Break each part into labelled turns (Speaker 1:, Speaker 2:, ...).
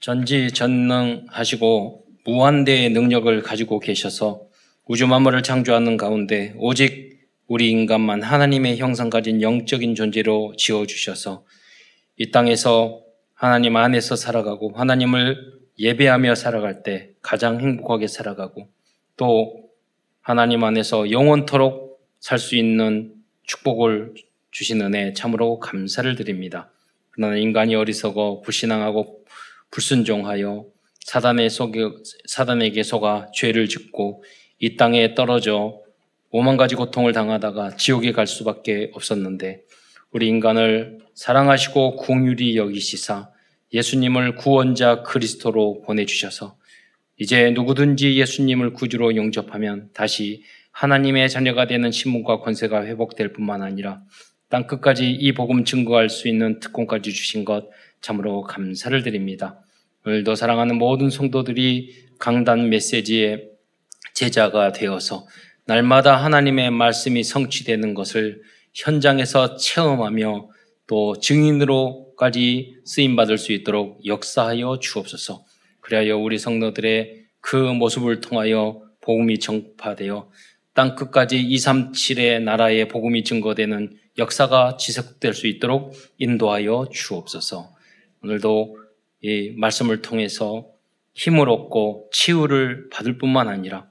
Speaker 1: 전지전능하시고 무한대의 능력을 가지고 계셔서 우주 만물을 창조하는 가운데 오직 우리 인간만 하나님의 형상 가진 영적인 존재로 지어 주셔서 이 땅에서 하나님 안에서 살아가고 하나님을 예배하며 살아갈 때 가장 행복하게 살아가고 또 하나님 안에서 영원토록 살 수 있는 축복을 주신 은혜 참으로 감사를 드립니다. 그러나 인간이 어리석어 불신앙하고 불순종하여 사단의 속에, 사단에게 속아 죄를 짓고 이 땅에 떨어져 오만 가지 고통을 당하다가 지옥에 갈 수밖에 없었는데 우리 인간을 사랑하시고 궁휼히 여기시사 예수님을 구원자 그리스도로 보내주셔서 이제 누구든지 예수님을 구주로 영접하면 다시 하나님의 자녀가 되는 신분과 권세가 회복될 뿐만 아니라 땅 끝까지 이 복음 증거할 수 있는 특권까지 주신 것 참으로 감사를 드립니다. 오늘도 사랑하는 모든 성도들이 강단 메시지의 제자가 되어서 날마다 하나님의 말씀이 성취되는 것을 현장에서 체험하며 또 증인으로까지 쓰임 받을 수 있도록 역사하여 주옵소서. 그리하여 우리 성도들의 그 모습을 통하여 복음이 전파되어 땅 끝까지 237의 나라의 복음이 증거되는 역사가 지속될 수 있도록 인도하여 주옵소서. 오늘도 이 말씀을 통해서 힘을 얻고 치유를 받을 뿐만 아니라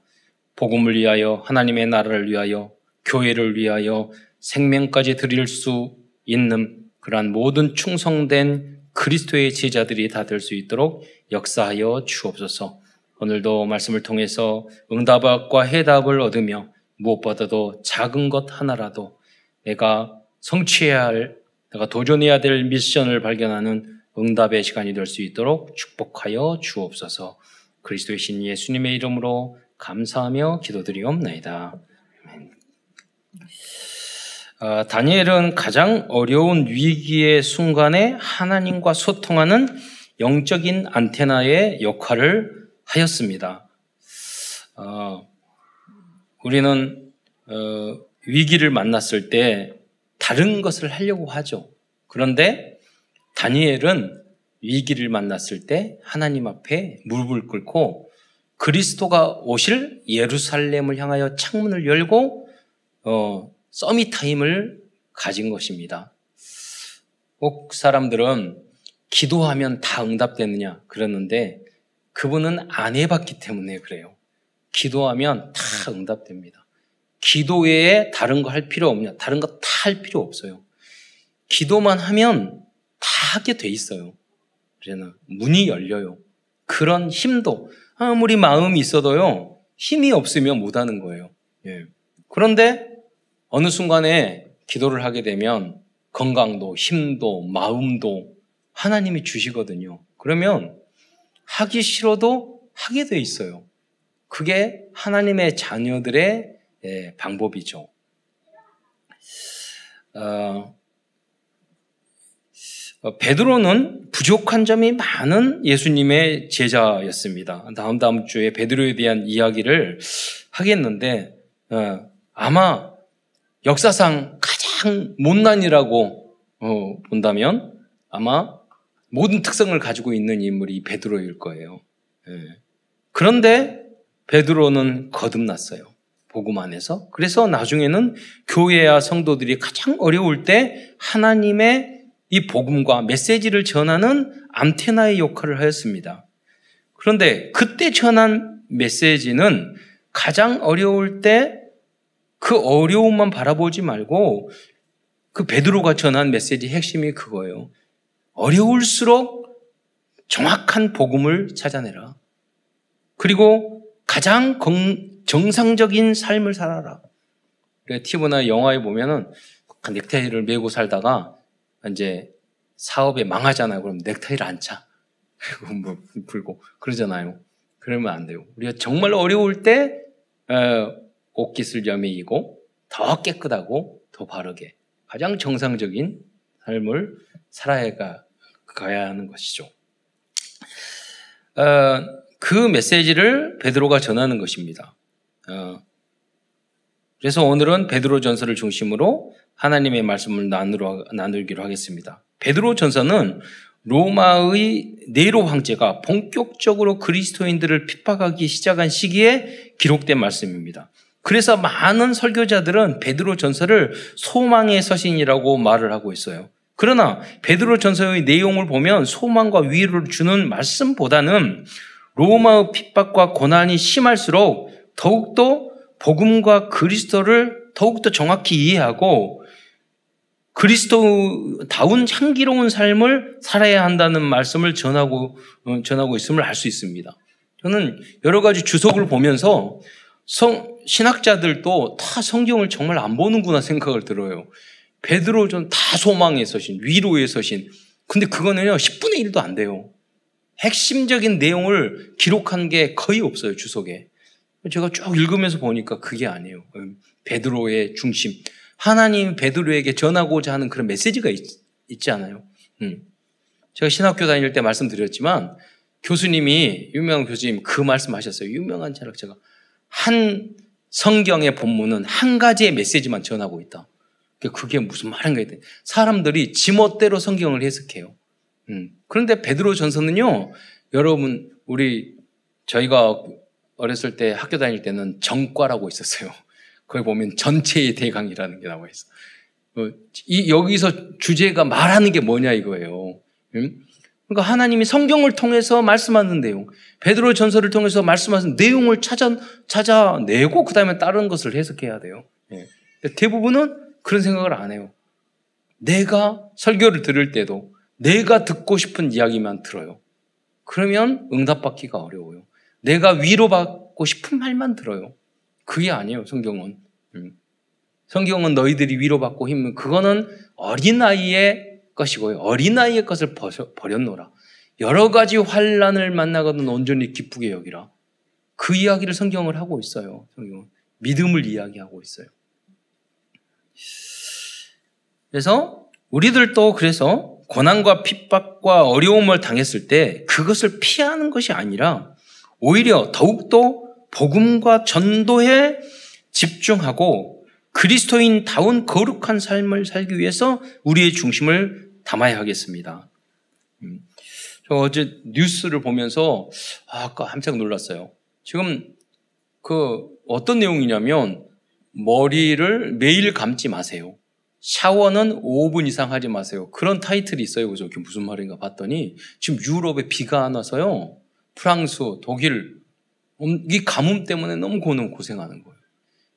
Speaker 1: 복음을 위하여 하나님의 나라를 위하여 교회를 위하여 생명까지 드릴 수 있는 그러한 모든 충성된 그리스도의 제자들이 다 될 수 있도록 역사하여 주옵소서. 오늘도 말씀을 통해서 응답과 해답을 얻으며 무엇보다도 작은 것 하나라도 내가 성취해야 할, 내가 도전해야 될 미션을 발견하는 응답의 시간이 될 수 있도록 축복하여 주옵소서. 그리스도의 신 예수님의 이름으로 감사하며 기도드리옵나이다. 어, 다니엘은 가장 어려운 위기의 순간에 하나님과 소통하는 영적인 안테나의 역할을 하였습니다. 어, 우리는 어, 위기를 만났을 때 다른 것을 하려고 하죠. 그런데 다니엘은 위기를 만났을 때 하나님 앞에 무릎을 꿇고 그리스도가 오실 예루살렘을 향하여 창문을 열고 어, 서밋 타임을 가진 것입니다. 꼭 사람들은 기도하면 다 응답되느냐 그러는데 그분은 안 해봤기 때문에 그래요. 기도하면 다 응답됩니다. 기도 외에 다른 거 할 필요 없냐? 다른 거 다 할 필요 없어요. 기도만 하면 다 하게 돼 있어요. 그래서 문이 열려요. 그런 힘도 아무리 마음이 있어도요 힘이 없으면 못 하는 거예요. 예. 그런데 어느 순간에 기도를 하게 되면 건강도 힘도 마음도 하나님이 주시거든요. 그러면 하기 싫어도 하게 돼 있어요. 그게 하나님의 자녀들의 예, 방법이죠. 어, 어, 베드로는 부족한 점이 많은 예수님의 제자였습니다. 다음 다음 주에 베드로에 대한 이야기를 하겠는데 어, 아마 역사상 가장 못난이라고 어, 본다면 아마 모든 특성을 가지고 있는 인물이 베드로일 거예요. 예. 그런데 베드로는 거듭났어요. 복음 안에서. 그래서 나중에는 교회와 성도들이 가장 어려울 때 하나님의 이 복음과 메시지를 전하는 암테나의 역할을 하였습니다. 그런데 그때 전한 메시지는 가장 어려울 때 그 어려움만 바라보지 말고 그 베드로가 전한 메시지 핵심이 그거예요. 어려울수록 정확한 복음을 찾아내라. 그리고 가장 정상적인 삶을 살아라. TV나 영화에 보면은 넥타이를 메고 살다가 이제 사업에 망하잖아요. 그럼 넥타이를 안 차. 그리고 뭐 불고 그러잖아요. 그러면 안 돼요. 우리가 정말 어려울 때 어, 옷깃을 여미이고 더 깨끗하고 더 바르게 가장 정상적인 삶을 살아야 가야 하는 것이죠. 어, 그 메시지를 베드로가 전하는 것입니다. 어, 그래서 오늘은 베드로 전서를 중심으로 하나님의 말씀을 나누러, 나누기로 하겠습니다. 베드로 전서는 로마의 네로 황제가 본격적으로 그리스도인들을 핍박하기 시작한 시기에 기록된 말씀입니다. 그래서 많은 설교자들은 베드로 전서를 소망의 서신이라고 말을 하고 있어요. 그러나 베드로 전서의 내용을 보면 소망과 위로를 주는 말씀보다는 로마의 핍박과 고난이 심할수록 더욱더 복음과 그리스도를 더욱더 정확히 이해하고 그리스도다운 향기로운 삶을 살아야 한다는 말씀을 전하고 어, 전하고 있음을 알 수 있습니다. 저는 여러 가지 주석을 보면서 성, 신학자들도 다 성경을 정말 안 보는구나 생각을 들어요. 베드로 전 다 소망의 서신, 위로의 서신. 근데 그거는요, 10분의 1도 안 돼요. 핵심적인 내용을 기록한 게 거의 없어요, 주석에. 제가 쭉 읽으면서 보니까 그게 아니에요. 음, 베드로의 중심. 하나님 베드로에게 전하고자 하는 그런 메시지가 있, 지 않아요. 음. 제가 신학교 다닐 때 말씀드렸지만 교수님이 유명한 교수님 그 말씀하셨어요. 유명한 철학자가 한 성경의 본문은 한 가지의 메시지만 전하고 있다. 그게 무슨 말인가 했더니 사람들이 지멋대로 성경을 해석해요. 음. 그런데 베드로 전서는요, 여러분 우리 저희가 어렸을 때 학교 다닐 때는 정과라고 있었어요. 거기 보면 전체의 대강이라는 게 나와 있어. 어, 이, 여기서 주제가 말하는 게 뭐냐 이거예요. 음? 그러니까 하나님이 성경을 통해서 말씀하는 내용, 베드로 전설을 통해서 말씀하는 내용을 찾아, 찾아내고 그 다음에 다른 것을 해석해야 돼요. 예. 대부분은 그런 생각을 안 해요. 내가 설교를 들을 때도 내가 듣고 싶은 이야기만 들어요. 그러면 응답받기가 어려워요. 내가 위로받고 싶은 말만 들어요. 그게 아니에요, 성경은. 음. 성경은 너희들이 위로받고 힘은 그거는 어린아이의 것이고요. 어린아이의 것을 버렸노라. 여러 가지 환란을 만나거든 온전히 기쁘게 여기라. 그 이야기를 성경을 하고 있어요. 성경은 믿음을 이야기하고 있어요. 그래서 우리들도 그래서 고난과 핍박과 어려움을 당했을 때 그것을 피하는 것이 아니라 오히려 더욱더 복음과 전도에 집중하고 그리스도인다운 거룩한 삶을 살기 위해서 우리의 중심을 담아야 하겠습니다. 음, 저 어제 뉴스를 보면서 아, 깜짝 놀랐어요. 지금 그 어떤 내용이냐면 머리를 매일 감지 마세요. 샤워는 5분 이상 하지 마세요. 그런 타이틀이 있어요. 그죠? 그게 무슨 말인가 봤더니 지금 유럽에 비가 안 와서요. 프랑스, 독일 이 가뭄 때문에 너무 고생하는 거예요.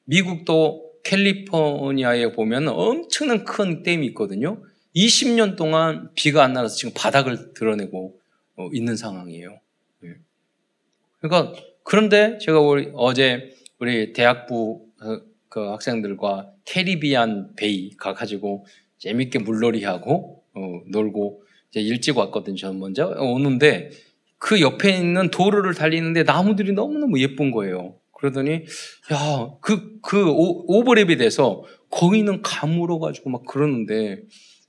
Speaker 1: 미국도 캘리포니아에 보면 엄청난 큰 댐이 있거든요. 20년 동안 비가 안 나서 지금 바닥을 드러내고 어, 있는 상황이에요. 예. 그러니까 그런데 제가 우리 어제 우리 대학부 어, 그 학생들과 캐리비안 베이 가가지고 재밌게 물놀이하고 어, 놀고 일찍 왔거든요. 저는 먼저 오는데 그 옆에 있는 도로를 달리는데 나무들이 너무너무 예쁜 거예요. 그러더니 야, 그, 그 오, 버랩이 돼서 거기는 가물어 가지고 막 그러는데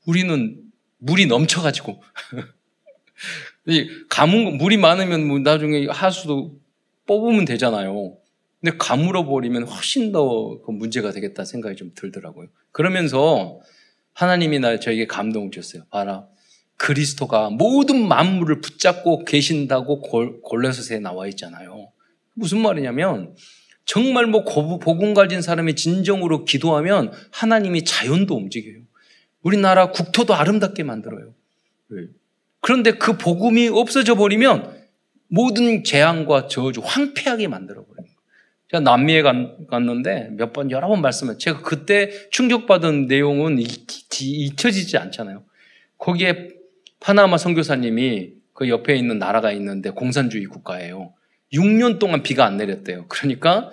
Speaker 1: 우리는 물이 넘쳐 가지고 이 가문 물이 많으면 뭐 나중에 하수도 뽑으면 되잖아요. 근데 가물어 버리면 훨씬 더그 문제가 되겠다 생각이 좀 들더라고요. 그러면서 하나님이 나 저에게 감동을 줬어요. 봐라. 그리스도가 모든 만물을 붙잡고 계신다고 골로새에 나와 있잖아요. 무슨 말이냐면 정말 뭐 복음 가진 사람이 진정으로 기도하면 하나님이 자연도 움직여요. 우리나라 국토도 아름답게 만들어요. 네. 그런데 그 복음이 없어져 버리면 모든 재앙과 저주 황폐하게 만들어 버려요. 제가 남미에 갔는데 몇 번 여러 번 말씀을 제가 그때 충격받은 내용은 잊혀지지 않잖아요. 거기에 파나마 선교사님이 그 옆에 있는 나라가 있는데 공산주의 국가예요. 6년 동안 비가 안 내렸대요. 그러니까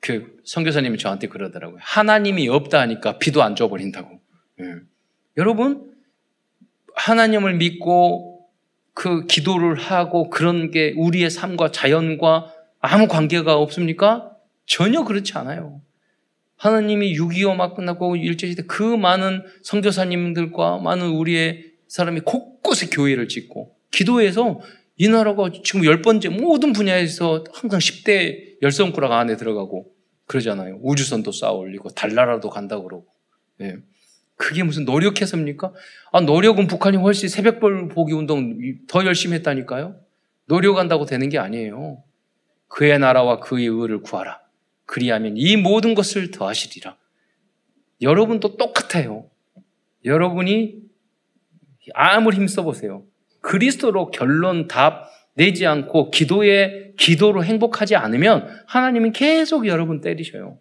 Speaker 1: 그 선교사님이 저한테 그러더라고요. 하나님이 없다 하니까 비도 안 줘버린다고. 예. 여러분 하나님을 믿고 그 기도를 하고 그런 게 우리의 삶과 자연과 아무 관계가 없습니까? 전혀 그렇지 않아요. 하나님이 6.25막 끝나고 일제시대 그 많은 선교사님들과 많은 우리의 사람이 곳곳에 교회를 짓고 기도해서 이 나라가 지금 열 번째 모든 분야에서 항상 10대 열성꾸락 안에 들어가고 그러잖아요. 우주선도 쌓아 올리고 달나라도 간다 그러고. 예. 그게 무슨 노력해서입니까? 아, 노력은 북한이 훨씬 새벽벌 보기 운동 더 열심히 했다니까요. 노력한다고 되는 게 아니에요. 그의 나라와 그의 의를 구하라. 그리하면 이 모든 것을 더하시리라. 여러분도 똑같아요. 여러분이 아무리 힘써보세요. 그리스도로 결론 답 내지 않고 기도에 기도로 행복하지 않으면 하나님은 계속 여러분 때리셔요.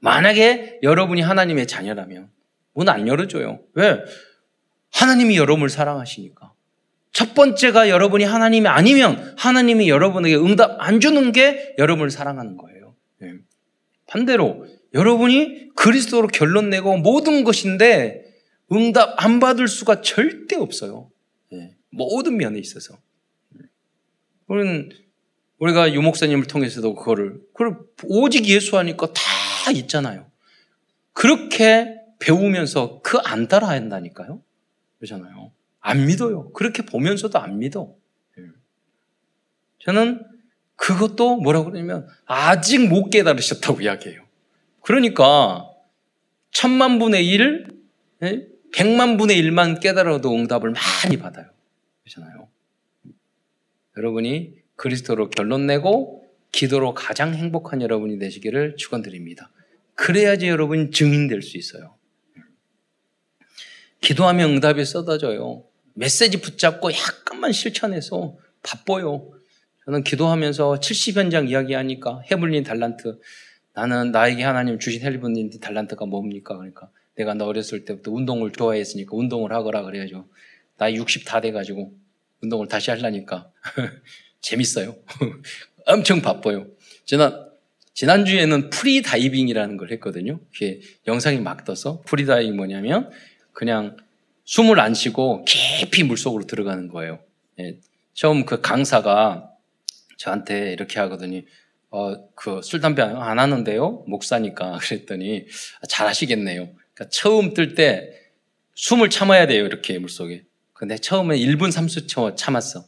Speaker 1: 만약에 여러분이 하나님의 자녀라면 문 안 열어줘요. 왜? 하나님이 여러분을 사랑하시니까. 첫 번째가 여러분이 하나님이 아니면 하나님이 여러분에게 응답 안 주는 게 여러분을 사랑하는 거예요. 네. 반대로 여러분이 그리스도로 결론 내고 모든 것인데 응답 안 받을 수가 절대 없어요. 네. 모든 면에 있어서. 우리는 우리가 유목사님을 통해서도 그거를 그걸 오직 예수 하니까 다 있잖아요. 그렇게 배우면서 그 안 따라 한다니까요. 그러잖아요. 안 믿어요. 그렇게 보면서도 안 믿어. 예. 저는 그것도 뭐라고 그러냐면 아직 못 깨달으셨다고 이야기해요. 그러니까 천만 분의 일, 예? 백만 분의 일만 깨달아도 응답을 많이 받아요. 그렇잖아요. 여러분이 그리스도로 결론 내고 기도로 가장 행복한 여러분이 되시기를 축원드립니다. 그래야지 여러분 증인될 수 있어요. 기도하면 응답이 쏟아져요. 메시지 붙잡고 약간만 실천해서 바빠요. 저는 기도하면서 70현장 이야기하니까 헤블린 달란트 나는 나에게 하나님 주신 헤블린 달란트가 뭡니까? 그러니까 내가 너 어렸을 때부터 운동을 좋아했으니까 운동을 하거라 그래야죠. 나이 60 다 돼가지고 운동을 다시 하려니까 재밌어요. 엄청 바빠요. 지난 지난주에는 프리 다이빙이라는 걸 했거든요. 그게 영상이 막 떠서 프리 다이빙 뭐냐면 그냥 숨을 안 쉬고 깊이 물속으로 들어가는 거예요. 예. 처음 그 강사가 저한테 이렇게 하거든요. 어, 그 술, 담배 안 하는데요? 목사니까. 그랬더니, 아, 잘 하시겠네요. 그러니까 처음 뜰 때 숨을 참아야 돼요. 이렇게 물속에. 근데 처음에 1분 30초 참았어.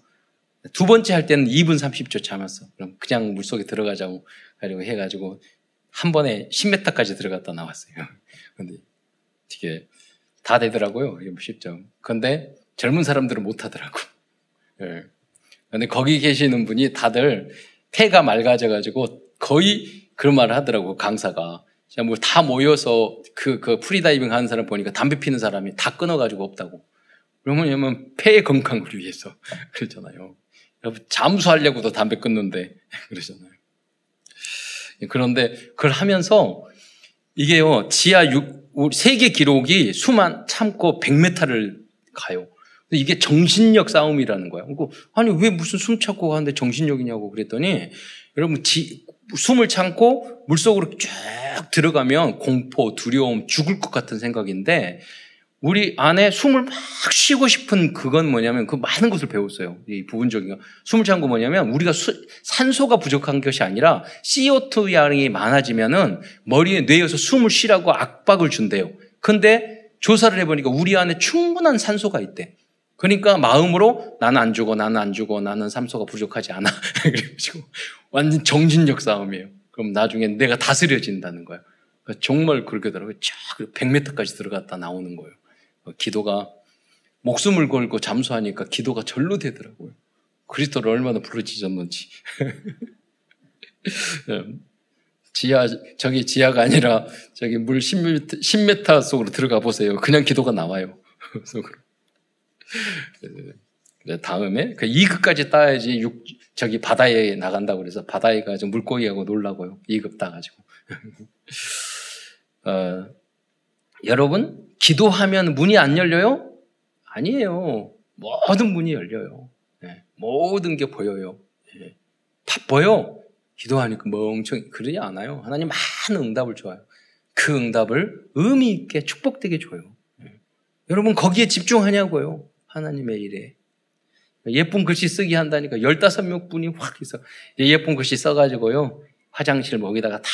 Speaker 1: 두 번째 할 때는 2분 30초 참았어. 그럼 그냥 물속에 들어가자고 가지고 해가지고 한 번에 10m까지 들어갔다 나왔어요. 근데 되게 다 되더라고요. 10점. 근데 젊은 사람들은 못 하더라고. 예. 근데 거기 계시는 분이 다들 폐가 맑아져가지고 거의 그런 말을 하더라고, 강사가. 뭐 다 모여서 그, 그 프리다이빙 하는 사람 보니까 담배 피는 사람이 다 끊어가지고 없다고. 왜냐면 폐의 건강을 위해서. 그러잖아요. 잠수하려고도 담배 끊는데. 그러잖아요. 그런데 그걸 하면서 이게요, 지하 6, 세계 기록이 수만 참고 100m를 가요. 이게 정신력 싸움이라는 거야. 그리고 아니 왜 무슨 숨 참고 하는데 정신력이냐고 그랬더니 여러분 지, 숨을 참고 물속으로 쭉 들어가면 공포, 두려움, 죽을 것 같은 생각인데 우리 안에 숨을 막 쉬고 싶은 그건 뭐냐면 그 많은 것을 배웠어요. 이 부분적인 거. 숨을 참고 뭐냐면 우리가 수, 산소가 부족한 것이 아니라 CO2 양이 많아지면은 머리에 뇌에서 숨을 쉬라고 압박을 준대요. 근데 조사를 해보니까 우리 안에 충분한 산소가 있대. 그러니까 마음으로 나는 안 죽어, 나는 안 죽어, 나는 산소가 부족하지 않아. 그래가지고 완전 정신력 싸움이에요. 그럼 나중에 내가 다스려진다는 거예요. 그러니까 정말 그렇게 더라고요. 쫙 100m까지 들어갔다 나오는 거예요. 어, 기도가 목숨을 걸고 잠수하니까 기도가 절로 되더라고요. 그리스도를 얼마나 부르짖었는지. 음, 지하, 저기 지하가 아니라 저기 물 10m, 10m 속으로 들어가 보세요. 그냥 기도가 나와요. 속으로. 다음에 그 2급까지 따야지 육, 저기 바다에 나간다고 그래서 바다에 가서 물고기하고 놀라고요. 2급 따가지고. 어, 여러분, 기도하면 문이 안 열려요? 아니에요. 모든 문이 열려요. 네. 모든 게 보여요. 네. 바빠요. 기도하니까 멍청이. 그러지 않아요. 하나님 많은 응답을 줘요. 그 응답을 의미 있게 축복되게 줘요. 네. 여러분, 거기에 집중하냐고요. 하나님의 일에. 예쁜 글씨 쓰기 한다니까 15명 분이 확 있어. 예쁜 글씨 써가지고요. 화장실 먹이다가 다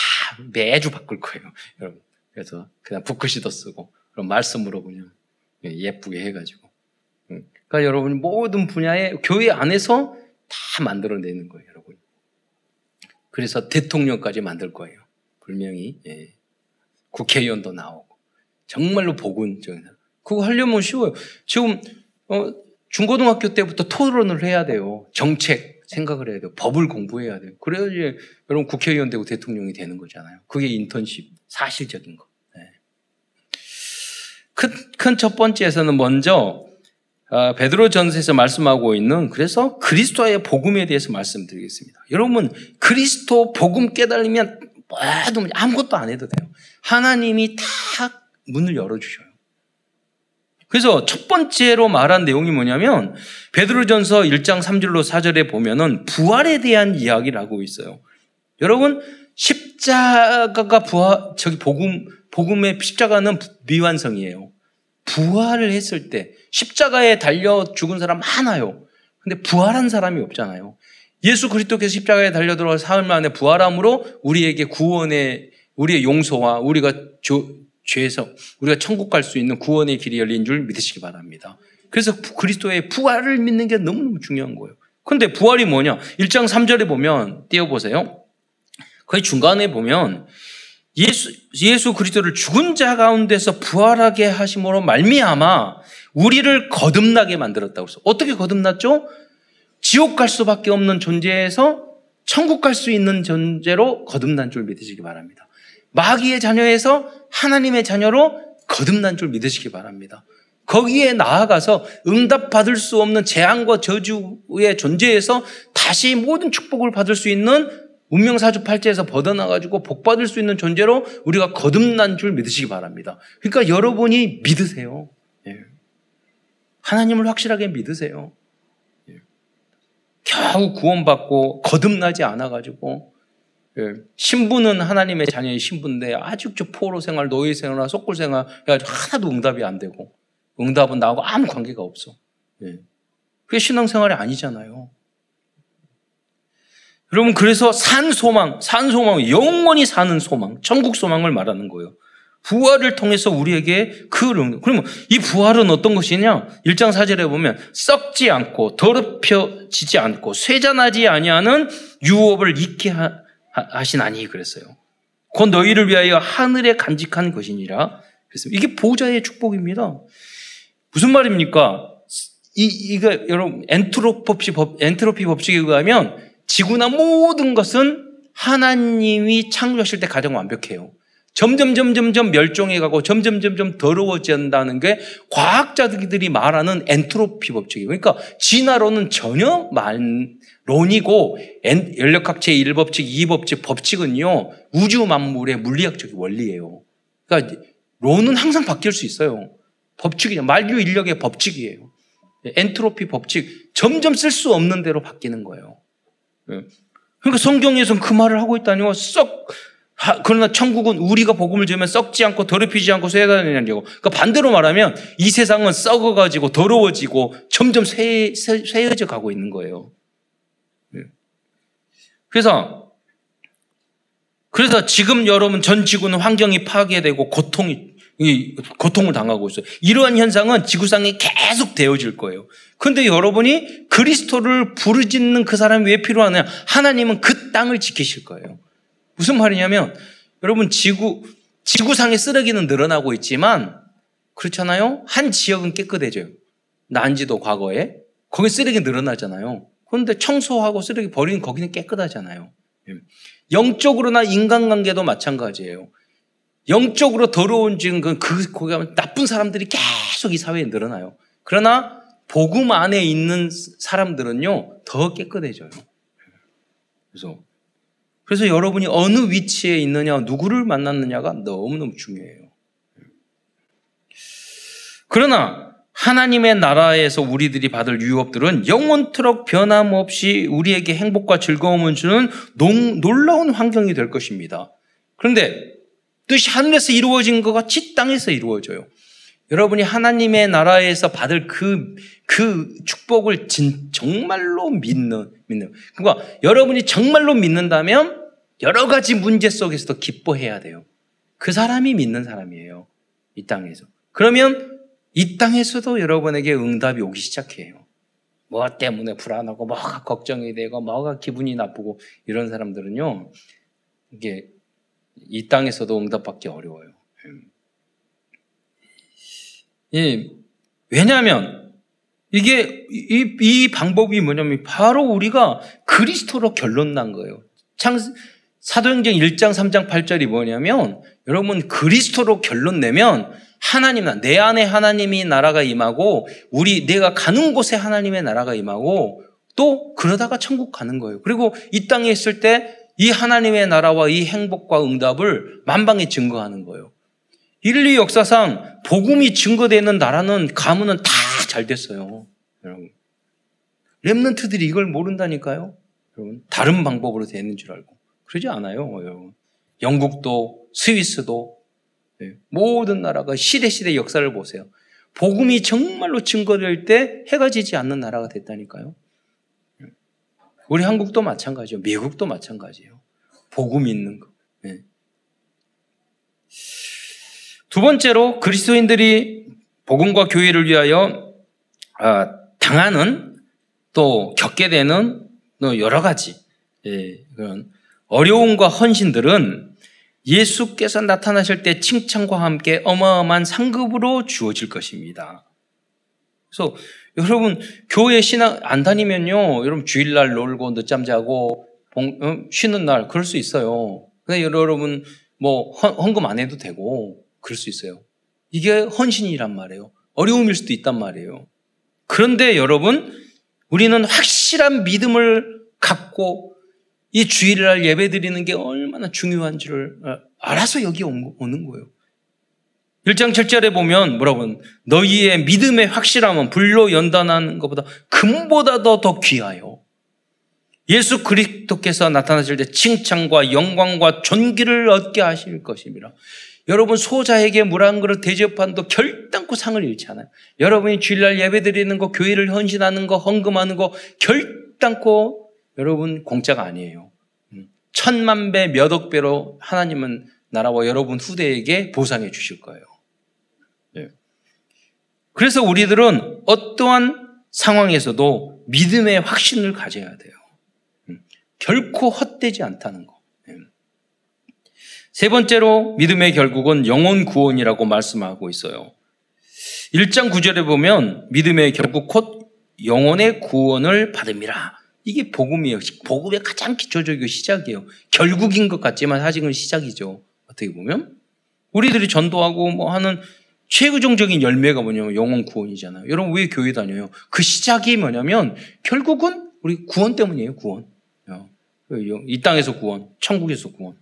Speaker 1: 매주 바꿀 거예요. 여러분. 그래서 그냥 붓글씨도 쓰고 그럼 말씀으로 그냥 예쁘게 해가지고. 그러니까 여러분 모든 분야에 교회 안에서 다 만들어내는 거예요, 여러분. 그래서 대통령까지 만들 거예요. 분명히 예. 국회의원도 나오고 정말로 복은 그거 하려면 쉬워요. 지금 어, 중고등학교 때부터 토론을 해야 돼요. 정책 생각을 해야 돼요. 법을 공부해야 돼요. 그래야지 여러분 국회의원 되고 대통령이 되는 거잖아요. 그게 인턴십 사실적인 거. 네. 큰큰 첫 번째에서는 먼저 어, 베드로 전서에서 말씀하고 있는 그래서 그리스도의 복음에 대해서 말씀드리겠습니다. 여러분 그리스도 복음 깨달으면 뭐도 아무것도 안 해도 돼요. 하나님이 다 문을 열어주셔요. 그래서 첫 번째로 말한 내용이 뭐냐면 베드로전서 1장 3절로 4절에 보면은 부활에 대한 이야기를 하고 있어요. 여러분 십자가가 부활 저기 복음 복음의 십자가는 미완성이에요. 부활을 했을 때 십자가에 달려 죽은 사람 많아요. 근데 부활한 사람이 없잖아요. 예수 그리스도께서 십자가에 달려 들어가 사흘 만에 부활함으로 우리에게 구원의 우리의 용서와 우리가 조, 죄에서 우리가 천국 갈 수 있는 구원의 길이 열린 줄 믿으시기 바랍니다. 그래서 그리스도의 부활을 믿는 게 너무너무 중요한 거예요. 근데 부활이 뭐냐? 1장 3절에 보면 띄워보세요. 거의 중간에 보면 예수, 예수 그리스도를 죽은 자 가운데서 부활하게 하심으로 말미암아 우리를 거듭나게 만들었다고 해서 어떻게 거듭났죠? 지옥 갈 수밖에 없는 존재에서 천국 갈 수 있는 존재로 거듭난 줄 믿으시기 바랍니다. 마귀의 자녀에서 하나님의 자녀로 거듭난 줄 믿으시기 바랍니다. 거기에 나아가서 응답받을 수 없는 재앙과 저주의 존재에서 다시 모든 축복을 받을 수 있는 운명사주 팔자에서 벗어나가지고 복받을 수 있는 존재로 우리가 거듭난 줄 믿으시기 바랍니다. 그러니까 여러분이 믿으세요. 예. 하나님을 확실하게 믿으세요. 예. 겨우 구원받고 거듭나지 않아가지고 예. 신부는 하나님의 자녀의 신부인데 저 포로 생활, 노예 생활, 속골 생활 하나도 응답이 안 되고 응답은 나하고 아무 관계가 없어. 예. 그게 신앙생활이 아니잖아요. 여러분 그래서 산 소망, 산 소망, 영원히 사는 소망, 천국 소망을 말하는 거예요. 부활을 통해서 우리에게 그 그러면 이 부활은 어떤 것이냐? 1장 4절에 보면 썩지 않고 더럽혀지지 않고 쇠잔하지 아니하는 유업을 잊게 하 시나니 그랬어요. 곧 너희를 위하여 하늘에 간직한 것이니라. 그래서 이게 보좌의 축복입니다. 무슨 말입니까? 이, 이거, 여러분, 엔트로피 법, 엔트로피 법칙에 의하면 지구나 모든 것은 하나님이 창조하실 때 가장 완벽해요. 점점 점점점 멸종해 가고 점점 점점 더러워진다는 게 과학자들이 말하는 엔트로피 법칙이에요. 그러니까 진화론은 전혀 만론이고 연력학 제1 법칙, 2 법칙, 법칙은요. 우주 만물의 물리학적 원리예요. 그러니까 론은 항상 바뀔 수 있어요. 법칙이죠. 만류 인력의 법칙이에요. 엔트로피 법칙 점점 쓸 수 없는 대로 바뀌는 거예요. 예. 그러니까 성경에서는 그 말을 하고 있다니요. 썩 그러나 천국은 우리가 복음을 주면 썩지 않고 더럽히지 않고 쇠다니냐고. 그러니까 반대로 말하면 이 세상은 썩어가지고 더러워지고 점점 쇠해져 가고 있는 거예요. 예. 그래서 그래서 지금 여러분 전 지구는 환경이 파괴되고 고통이 고통을 당하고 있어요. 이러한 현상은 지구상에 계속 되어질 거예요. 근데 여러분이 그리스도를 부르짖는 그 사람이 왜 필요하냐? 하나님은 그 땅을 지키실 거예요. 무슨 말이냐면 여러분 지구 지구상의 쓰레기는 늘어나고 있지만 그렇잖아요. 한 지역은 깨끗해져요. 난지도 과거에 거기 쓰레기 늘어나잖아요. 그런데 청소하고 쓰레기 버리는 거기는 깨끗하잖아요. 예. 영적으로나 인간관계도 마찬가지예요. 영적으로 더러운 지금 그, 그 거기 가면 나쁜 사람들이 계속 이 사회에 늘어나요. 그러나 복음 안에 있는 사람들은요 더 깨끗해져요. 그래서 그래서 여러분이 어느 위치에 있느냐, 누구를 만났느냐가 너무너무 중요해요. 그러나 하나님의 나라에서 우리들이 받을 유업들은 영원토록 변함없이 우리에게 행복과 즐거움을 주는 놀라운 환경이 될 것입니다. 그런데 뜻이 하늘에서 이루어진 것 같이 땅에서 이루어져요. 여러분이 하나님의 나라에서 받을 그, 그 축복을 진, 정말로 믿는, 믿는. 그러니까 여러분이 정말로 믿는다면 여러 가지 문제 속에서도 기뻐해야 돼요. 그 사람이 믿는 사람이에요. 이 땅에서. 그러면 이 땅에서도 여러분에게 응답이 오기 시작해요. 뭐 때문에 불안하고 뭐가 걱정이 되고 뭐가 기분이 나쁘고 이런 사람들은요. 이게 이 땅에서도 응답받기 어려워요. 예, 왜냐하면 이게 이, 이 방법이 뭐냐면 바로 우리가 그리스도로 결론 난 거예요. 창 사도행전 1장 3장 8절이 뭐냐면 여러분 그리스도로 결론 내면 하나님 내 안에 하나님이 나라가 임하고 우리 내가 가는 곳에 하나님의 나라가 임하고 또 그러다가 천국 가는 거예요. 그리고 이 땅에 있을 때 이 하나님의 나라와 이 행복과 응답을 만방에 증거하는 거예요. 인류 역사상 복음이 증거되는 나라는 가문은 다 잘 됐어요. 여러분. 랩런트들이 이걸 모른다니까요. 여러분. 다른 방법으로 되는 줄 알고. 그러지 않아요, 여러분. 영국도 스위스도 네. 모든 나라가 시대 시대 역사를 보세요. 복음이 정말로 증거될 때 해가 지지 않는 나라가 됐다니까요. 우리 한국도 마찬가지요. 미국도 마찬가지예요. 복음 있는 거. 네. 두 번째로 그리스도인들이 복음과 교회를 위하여 아, 당하는 또 겪게 되는 또 여러 가지 예, 그런 어려움과 헌신들은 예수께서 나타나실 때 칭찬과 함께 어마어마한 상급으로 주어질 것입니다. 그래서 여러분 교회 신앙 안 다니면요, 여러분 주일날 놀고 늦잠 자고 봉, 어, 쉬는 날 그럴 수 있어요. 근데 여러분 뭐 헌, 금안 해도 되고 그럴 수 있어요. 이게 헌신이란 말이에요. 어려움일 수도 있단 말이에요. 그런데 여러분 우리는 확실한 믿음을 갖고 이 주일날 예배 드리는 게 얼마나 중요한지를 어, 알아서 여기 오는 거예요. 1장 7절에 보면 뭐라고 너희의 믿음의 확실함은 불로 연단하는 것보다 금보다도 더 귀하여 예수 그리스도께서 나타나실 때 칭찬과 영광과 존귀를 얻게 하실 것입니다. 여러분 소자에게 물 한 그릇 대접한도 결단코 상을 잃지 않아요. 여러분이 주일날 예배 드리는 거, 교회를 헌신하는 거, 헌금하는 거 결단코 여러분 공짜가 아니에요. 음. 천만 배, 몇억 배로 하나님은 나라와 여러분 후대에게 보상해 주실 거예요. 네. 그래서 우리들은 어떠한 상황에서도 믿음의 확신을 가져야 돼요. 음. 결코 헛되지 않다는 거. 네. 세 번째로 믿음의 결국은 영혼 구원이라고 말씀하고 있어요. 1장 9절에 보면 믿음의 결국 곧 영혼의 구원을 받음이라. 이게 복음이에요. 복음의 가장 기초적이고 시작이에요. 결국인 것 같지만 사실은 시작이죠. 어떻게 보면. 우리들이 전도하고 뭐 하는 최고정적인 열매가 뭐냐면 영혼 구원이잖아요. 여러분 왜 교회 다녀요? 그 시작이 뭐냐면 결국은 우리 구원 때문이에요. 구원. 어. 이 땅에서 구원, 천국에서 구원,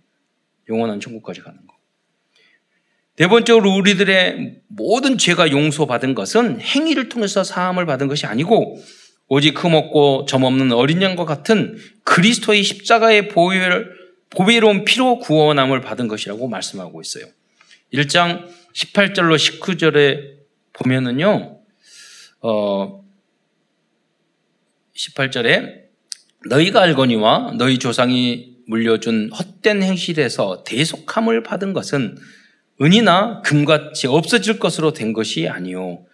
Speaker 1: 영원한 천국까지 가는 거. 네 번째로 우리들의 모든 죄가 용서받은 것은 행위를 통해서 사함을 받은 것이 아니고 오직 흠없고 점없는 어린 양과 같은 그리스도의 십자가의 보배로운 피로 구원함을 받은 것이라고 말씀하고 있어요. 1장 18절로 19절에 보면은요, 어, 18절에 너희가 알거니와 너희 조상이 물려준 헛된 행실에서 대속함을 받은 것은 은이나 금같이 없어질 것으로 된 것이 아니요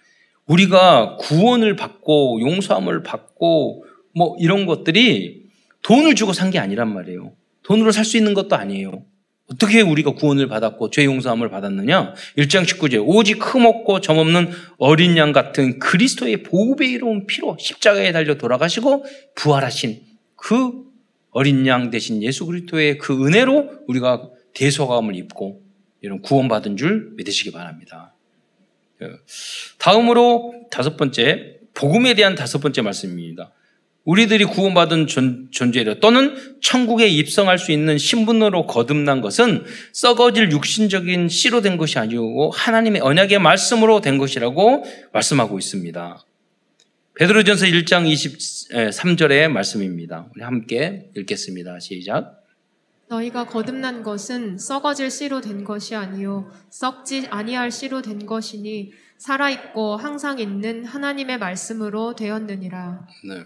Speaker 1: 우리가 구원을 받고 용서함을 받고 뭐 이런 것들이 돈을 주고 산 게 아니란 말이에요. 돈으로 살 수 있는 것도 아니에요. 어떻게 우리가 구원을 받았고 죄 용서함을 받았느냐? 1장 19절 오직 흠없고 점없는 어린 양 같은 그리스도의 보배로운 피로 십자가에 달려 돌아가시고 부활하신 그 어린 양 대신 예수 그리스도의 그 은혜로 우리가 대소감을 입고 이런 구원받은 줄 믿으시기 바랍니다. 그 다음으로 다섯 번째, 복음에 대한 다섯 번째 말씀입니다. 우리들이 구원받은 존, 재로 또는 천국에 입성할 수 있는 신분으로 거듭난 것은 썩어질 육신적인 씨로 된 것이 아니고 하나님의 언약의 말씀으로 된 것이라고 말씀하고 있습니다. 베드로전서 1장 23절의 말씀입니다. 우리 함께 읽겠습니다. 시작.
Speaker 2: 너희가 거듭난 것은 썩어질 씨로 된 것이 아니요 썩지 아니할 씨로 된 것이니 살아 있고 항상 있는 하나님의 말씀으로 되었느니라. 네.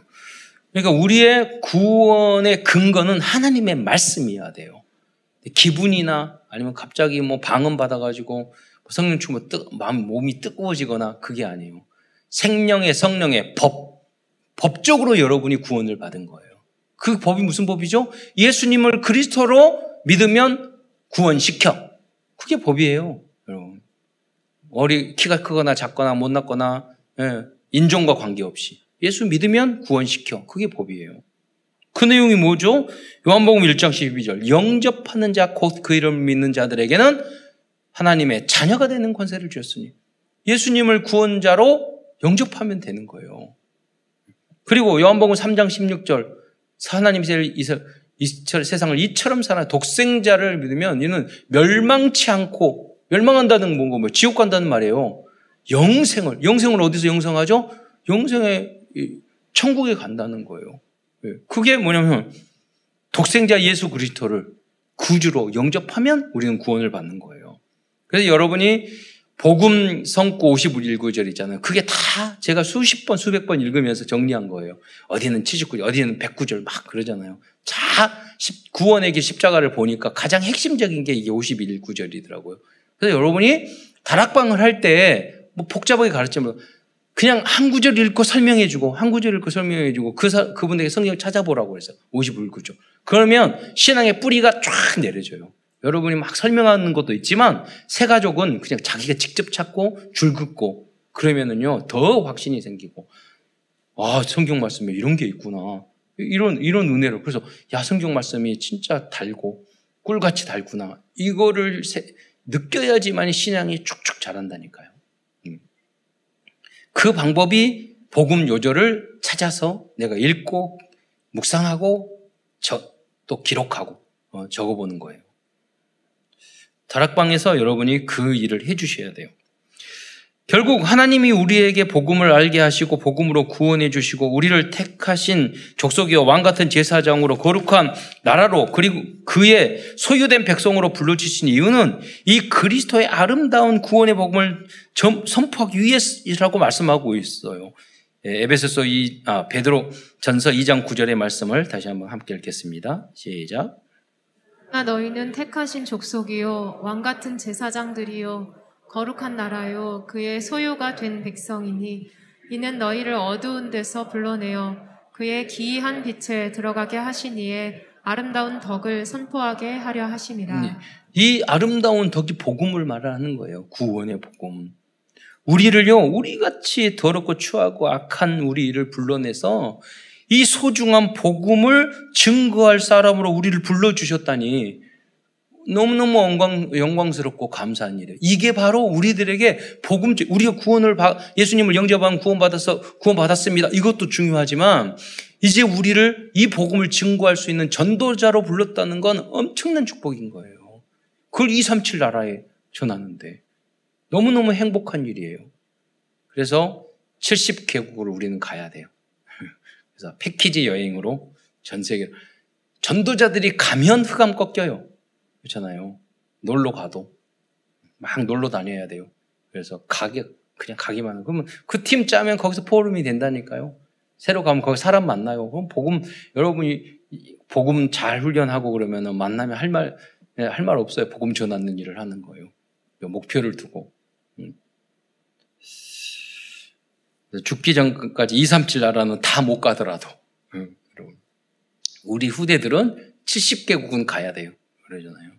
Speaker 1: 그러니까 우리의 구원의 근거는 하나님의 말씀이어야 돼요. 기분이나 아니면 갑자기 뭐 방언 받아가지고 뭐 성령 충만 뜨, 마음 몸이 뜨거워지거나 그게 아니에요. 생명의 성령의 법 법적으로 여러분이 구원을 받은 거예요. 그 법이 무슨 법이죠? 예수님을 그리스도로 믿으면 구원시켜. 그게 법이에요, 여러분. 어리 키가 크거나 작거나 못났거나 예, 인종과 관계없이 예수 믿으면 구원시켜. 그게 법이에요. 그 내용이 뭐죠? 요한복음 1장 12절. 영접하는 자, 곧 그 이름을 믿는 자들에게는 하나님의 자녀가 되는 권세를 주었으니 예수님을 구원자로 영접하면 되는 거예요. 그리고 요한복음 3장 16절. 하나님이 세상을 이처럼 살아 독생자를 믿으면 이는 멸망치 않고 멸망한다는 뭔가 뭐 지옥 간다는 말이에요. 영생을 영생을 어디서 영생하죠? 영생의 천국에 간다는 거예요. 예, 그게 뭐냐면 독생자 예수 그리스도를 구주로 영접하면 우리는 구원을 받는 거예요. 그래서 여러분이 복음 성구 51구절 있잖아요. 그게 다 제가 수십 번, 수백 번 읽으면서 정리한 거예요. 어디는 79절, 어디는 109절 막 그러잖아요. 자, 구원의 길 십자가를 보니까 가장 핵심적인 게 이게 51구절이더라고요. 그래서 여러분이 다락방을 할 때 뭐 복잡하게 가르치면 그냥 한 구절 읽고 설명해주고 한 구절 읽고 설명해주고 그 사, 그분에게 성경을 찾아보라고 그래서 51구절. 그러면 신앙의 뿌리가 쫙 내려져요. 여러분이 막 설명하는 것도 있지만 새 가족은 그냥 자기가 직접 찾고 줄 긋고 그러면은요 더 확신이 생기고 아 성경 말씀에 이런 게 있구나 이런 이런 은혜로 그래서 야 성경 말씀이 진짜 달고 꿀같이 달구나 이거를 세, 느껴야지만 신앙이 쭉쭉 자란다니까요. 음. 그 방법이 복음 요절을 찾아서 내가 읽고 묵상하고 저, 또 기록하고 어, 적어보는 거예요. 다락방에서 여러분이 그 일을 해주셔야 돼요. 결국 하나님이 우리에게 복음을 알게 하시고 복음으로 구원해 주시고 우리를 택하신 족속이와 왕 같은 제사장으로 거룩한 나라로 그리고 그의 소유된 백성으로 불러주신 이유는 이 그리스도의 아름다운 구원의 복음을 선포하기 위해서라고 말씀하고 있어요. 예, 에베소서 2, 아, 베드로 전서 2장 9절의 말씀을 다시 한번 함께 읽겠습니다. 시작.
Speaker 2: 너희는 택하신 족속이요 왕 같은 제사장들이요 거룩한 나라요 그의 소유가 된 백성이니 이는 너희를 어두운 데서 불러내어 그의 기이한 빛에 들어가게 하시니에 아름다운 덕을 선포하게 하려 하심이라. 네.
Speaker 1: 이 아름다운 덕이 복음을 말하는 거예요. 구원의 복음. 우리를요, 우리 같이 더럽고 추하고 악한 우리를 불러내서 이 소중한 복음을 증거할 사람으로 우리를 불러주셨다니 너무너무 영광, 영광스럽고 감사한 일이에요. 이게 바로 우리들에게 복음, 우리가 구원을, 예수님을 영접한 구원받아서 구원받았습니다. 이것도 중요하지만 이제 우리를 이 복음을 증거할 수 있는 전도자로 불렀다는 건 엄청난 축복인 거예요. 그걸 237 나라에 전하는데 너무너무 행복한 일이에요. 그래서 70개국을 우리는 가야 돼요. 그래서 패키지 여행으로 전 세계 전도자들이 가면 흑암 꺾여요. 그렇잖아요. 놀러 가도 막 놀러 다녀야 돼요. 그래서 가게 그냥 가기만 하고 그러면 그 팀 짜면 거기서 포럼이 된다니까요. 새로 가면 거기 사람 만나요. 그럼 복음 여러분이 복음 잘 훈련하고 그러면 만나면 할 말 할말 네, 없어요. 복음 전하는 일을 하는 거예요. 목표를 두고 음. 죽기 전까지 237 나라는 다 못 가더라도 음, 우리 후대들은 70개국은 가야 돼요. 그러잖아요.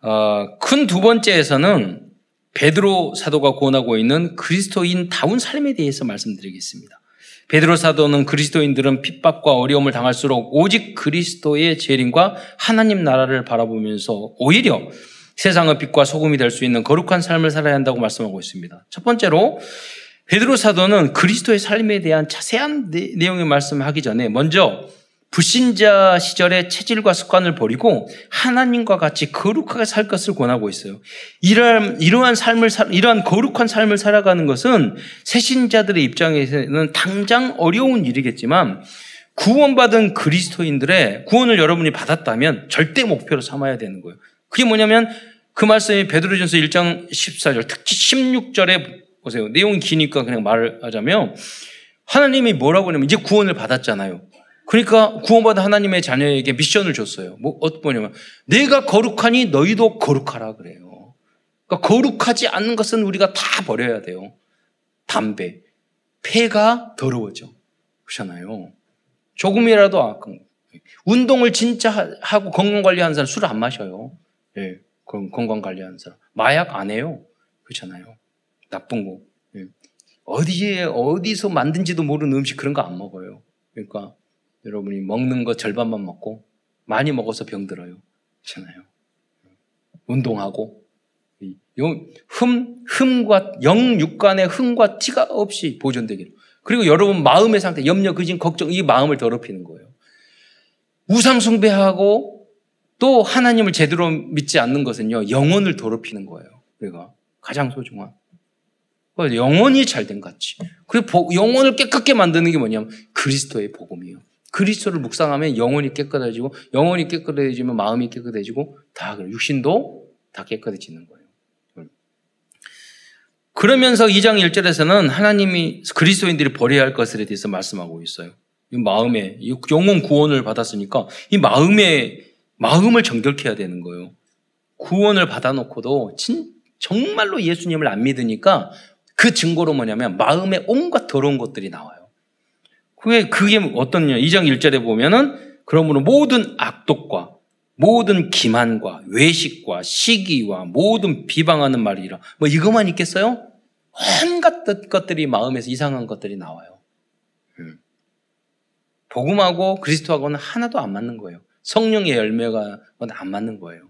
Speaker 1: 어, 큰 두 번째에서는 베드로 사도가 권하고 있는 그리스도인 다운 삶에 대해서 말씀드리겠습니다. 베드로 사도는 그리스도인들은 핍박과 어려움을 당할수록 오직 그리스도의 재림과 하나님 나라를 바라보면서 오히려 세상의 빛과 소금이 될 수 있는 거룩한 삶을 살아야 한다고 말씀하고 있습니다. 첫 번째로 베드로 사도는 그리스도의 삶에 대한 자세한 내용의 말씀하기 전에 먼저 불신자 시절의 체질과 습관을 버리고 하나님과 같이 거룩하게 살 것을 권하고 있어요. 이러한, 이러한 삶을, 이러한 거룩한 삶을 살아가는 것은 새신자들의 입장에서는 당장 어려운 일이겠지만 구원받은 그리스도인들의 구원을 여러분이 받았다면 절대 목표로 삼아야 되는 거예요. 그게 뭐냐면 그 말씀이 베드로전서 1장 14절, 특히 16절에 보세요. 내용이 기니까 그냥 말을 하자면 하나님이 뭐라고 하냐면 이제 구원을 받았잖아요. 그러니까 구원받은 하나님의 자녀에게 미션을 줬어요. 뭐, 어떤 뭐냐면, 내가 거룩하니 너희도 거룩하라 그래요. 그러니까 거룩하지 않는 것은 우리가 다 버려야 돼요. 담배. 폐가 더러워져. 그렇잖아요. 조금이라도 거. 운동을 진짜 하고 건강 관리하는 사람 술을 안 마셔요. 예. 그럼 건강 관리하는 사람. 마약 안 해요. 그렇잖아요. 나쁜 거. 예. 어디에, 어디서 만든지도 모르는 음식 그런 거 안 먹어요. 그러니까 여러분이 먹는 거 절반만 먹고 많이 먹어서 병들어요. 그렇잖아요. 운동하고 흠, 흠과 영육간의 흠과 티가 없이 보존되기를. 그리고 여러분 마음의 상태, 염려, 그진, 걱정, 이 마음을 더럽히는 거예요. 우상숭배하고 또 하나님을 제대로 믿지 않는 것은요, 영혼을 더럽히는 거예요. 우리가 가장 소중한. 영혼이 잘된 가치. 그리고 영혼을 깨끗게 만드는 게 뭐냐면 그리스도의 복음이에요. 그리스도를 묵상하면 영혼이 깨끗해지고 영혼이 깨끗해지면 마음이 깨끗해지고 다. 육신도 다 깨끗해지는 거예요. 그러면서 2장 1절에서는 하나님이 그리스도인들이 버려야 할 것에 대해서 말씀하고 있어요. 이 마음에 영혼 구원을 받았으니까 이 마음에 마음을 정결케 해야 되는 거예요. 구원을 받아놓고도 진, 정말로 예수님을 안 믿으니까 그 증거로 뭐냐면 마음에 온갖 더러운 것들이 나와요. 그게 그게 어떤 2장 1절에 보면은 그러므로 모든 악독과 모든 기만과 외식과 시기와 모든 비방하는 말이라 뭐 이것만 있겠어요? 온갖 것들이 마음에서 이상한 것들이 나와요. 음. 복음하고 그리스도하고는 하나도 안 맞는 거예요. 성령의 열매가 안 맞는 거예요.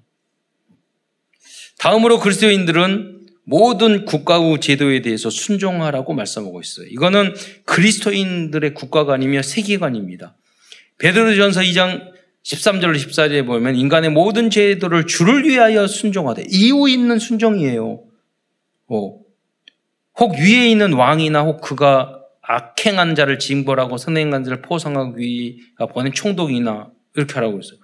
Speaker 1: 다음으로 그리스도인들은 모든 국가구 제도에 대해서 순종하라고 말씀하고 있어요. 이거는 그리스도인들의 국가가 아니며 세계관입니다. 베드로전서 2장 13절 14절에 보면 인간의 모든 제도를 주를 위하여 순종하되 이유 있는 순종이에요. 어, 혹 위에 있는 왕이나 혹 그가 악행한 자를 징벌하고 선행한 자를 포상하기 위해 보낸 총독이나 이렇게 하라고 했어요.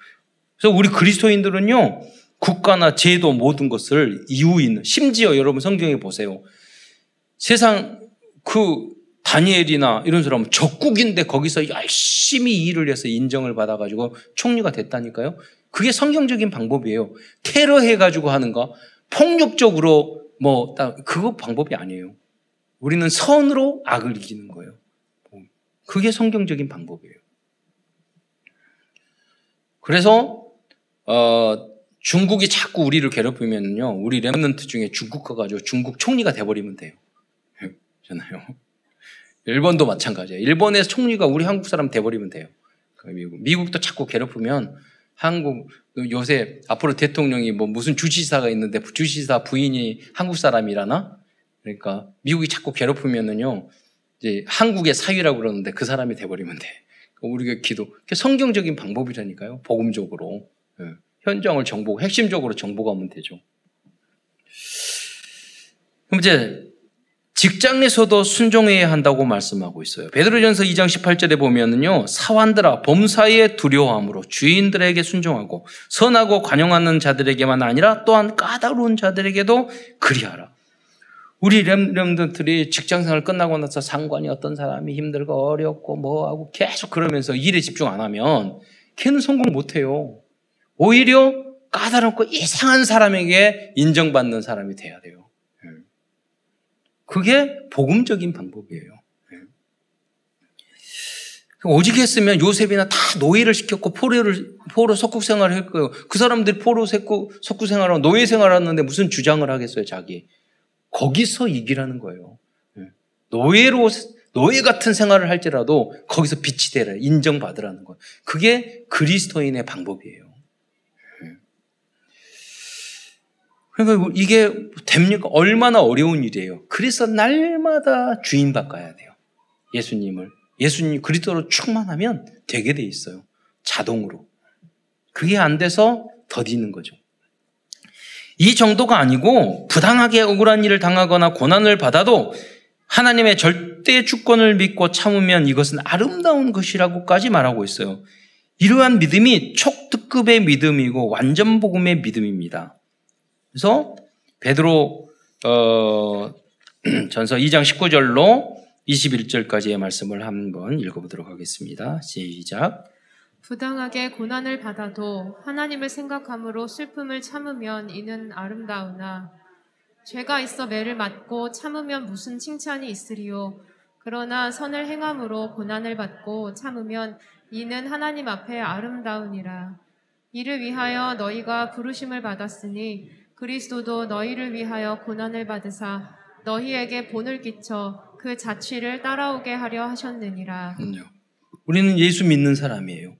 Speaker 1: 그래서 우리 그리스도인들은요, 국가나 제도 모든 것을 이유 있는, 심지어 여러분 성경에 보세요. 세상 그 다니엘이나 이런 사람은 적국인데 거기서 열심히 일을 해서 인정을 받아가지고 총리가 됐다니까요. 그게 성경적인 방법이에요. 테러 해가지고 하는 거, 폭력적으로 뭐, 그거 방법이 아니에요. 우리는 선으로 악을 이기는 거예요. 그게 성경적인 방법이에요. 그래서 어, 중국이 자꾸 우리를 괴롭히면요, 우리 렘넌트 중에 중국 가 가지고 중국 총리가 돼버리면 돼요. 잖아요. 일본도 마찬가지예요. 일본에서 총리가 우리 한국 사람 돼버리면 돼요. 그 미국. 미국도 자꾸 괴롭히면 한국 요새 앞으로 대통령이 뭐 무슨 주지사가 있는데 주지사 부인이 한국 사람이라나 그러니까 미국이 자꾸 괴롭히면은요, 이제 한국의 사위라고 그러는데 그 사람이 돼버리면 돼. 그러니까 우리가 기도. 성경적인 방법이라니까요. 복음적으로. 예. 현장을 정보, 핵심적으로 정보가면 되죠. 그럼 이제 직장 에서도 순종해야 한다고 말씀하고 있어요. 베드로전서 2장 18절에 보면은요, 사환들아 범사에 두려워함으로 주인들에게 순종하고 선하고 관용하는 자들에게만 아니라 또한 까다로운 자들에게도 그리하라. 우리 렘렘들이 직장생활 끝나고 나서 상관이 어떤 사람이 힘들고 어렵고 뭐하고 계속 그러면서 일에 집중 안 하면 걔는 성공 못 해요. 오히려 까다롭고 이상한 사람에게 인정받는 사람이 돼야 돼요. 예. 그게 복음적인 방법이에요. 예. 오직 했으면 요셉이나 다 노예를 시켰고 포로를 포로 석국 생활을 했고요. 그 사람들이 포로 석국 생활하고 노예 생활하는데 무슨 주장을 하겠어요, 자기? 거기서 이기라는 거예요. 예. 노예로 노예 같은 생활을 할지라도 거기서 빛이 되라 인정받으라는 거. 그게 그리스도인의 방법이에요. 예. 그러니까 이게 됩니까? 얼마나 어려운 일이에요. 그래서 날마다 주인 바꿔야 돼요. 예수님을 예수님 그리스도로 충만하면 되게 돼 있어요. 자동으로. 그게 안 돼서 더디는 거죠. 이 정도가 아니고 부당하게 억울한 일을 당하거나 고난을 받아도 하나님의 절대 주권을 믿고 참으면 이것은 아름다운 것이라고까지 말하고 있어요. 이러한 믿음이 촉특급의 믿음이고 완전 복음의 믿음입니다. 그래서 베드로 어, 전서 2장 19절로 21절까지의 말씀을 한번 읽어보도록 하겠습니다. 시작.
Speaker 2: 부당하게 고난을 받아도 하나님을 생각함으로 슬픔을 참으면 이는 아름다우나 죄가 있어 매를 맞고 참으면 무슨 칭찬이 있으리요 그러나 선을 행함으로 고난을 받고 참으면 이는 하나님 앞에 아름다우니라 이를 위하여 너희가 부르심을 받았으니 그리스도도 너희를 위하여 고난을 받으사 너희에게 본을 끼쳐 그 자취를 따라오게 하려 하셨느니라.
Speaker 1: 우리는 예수 믿는 사람이에요.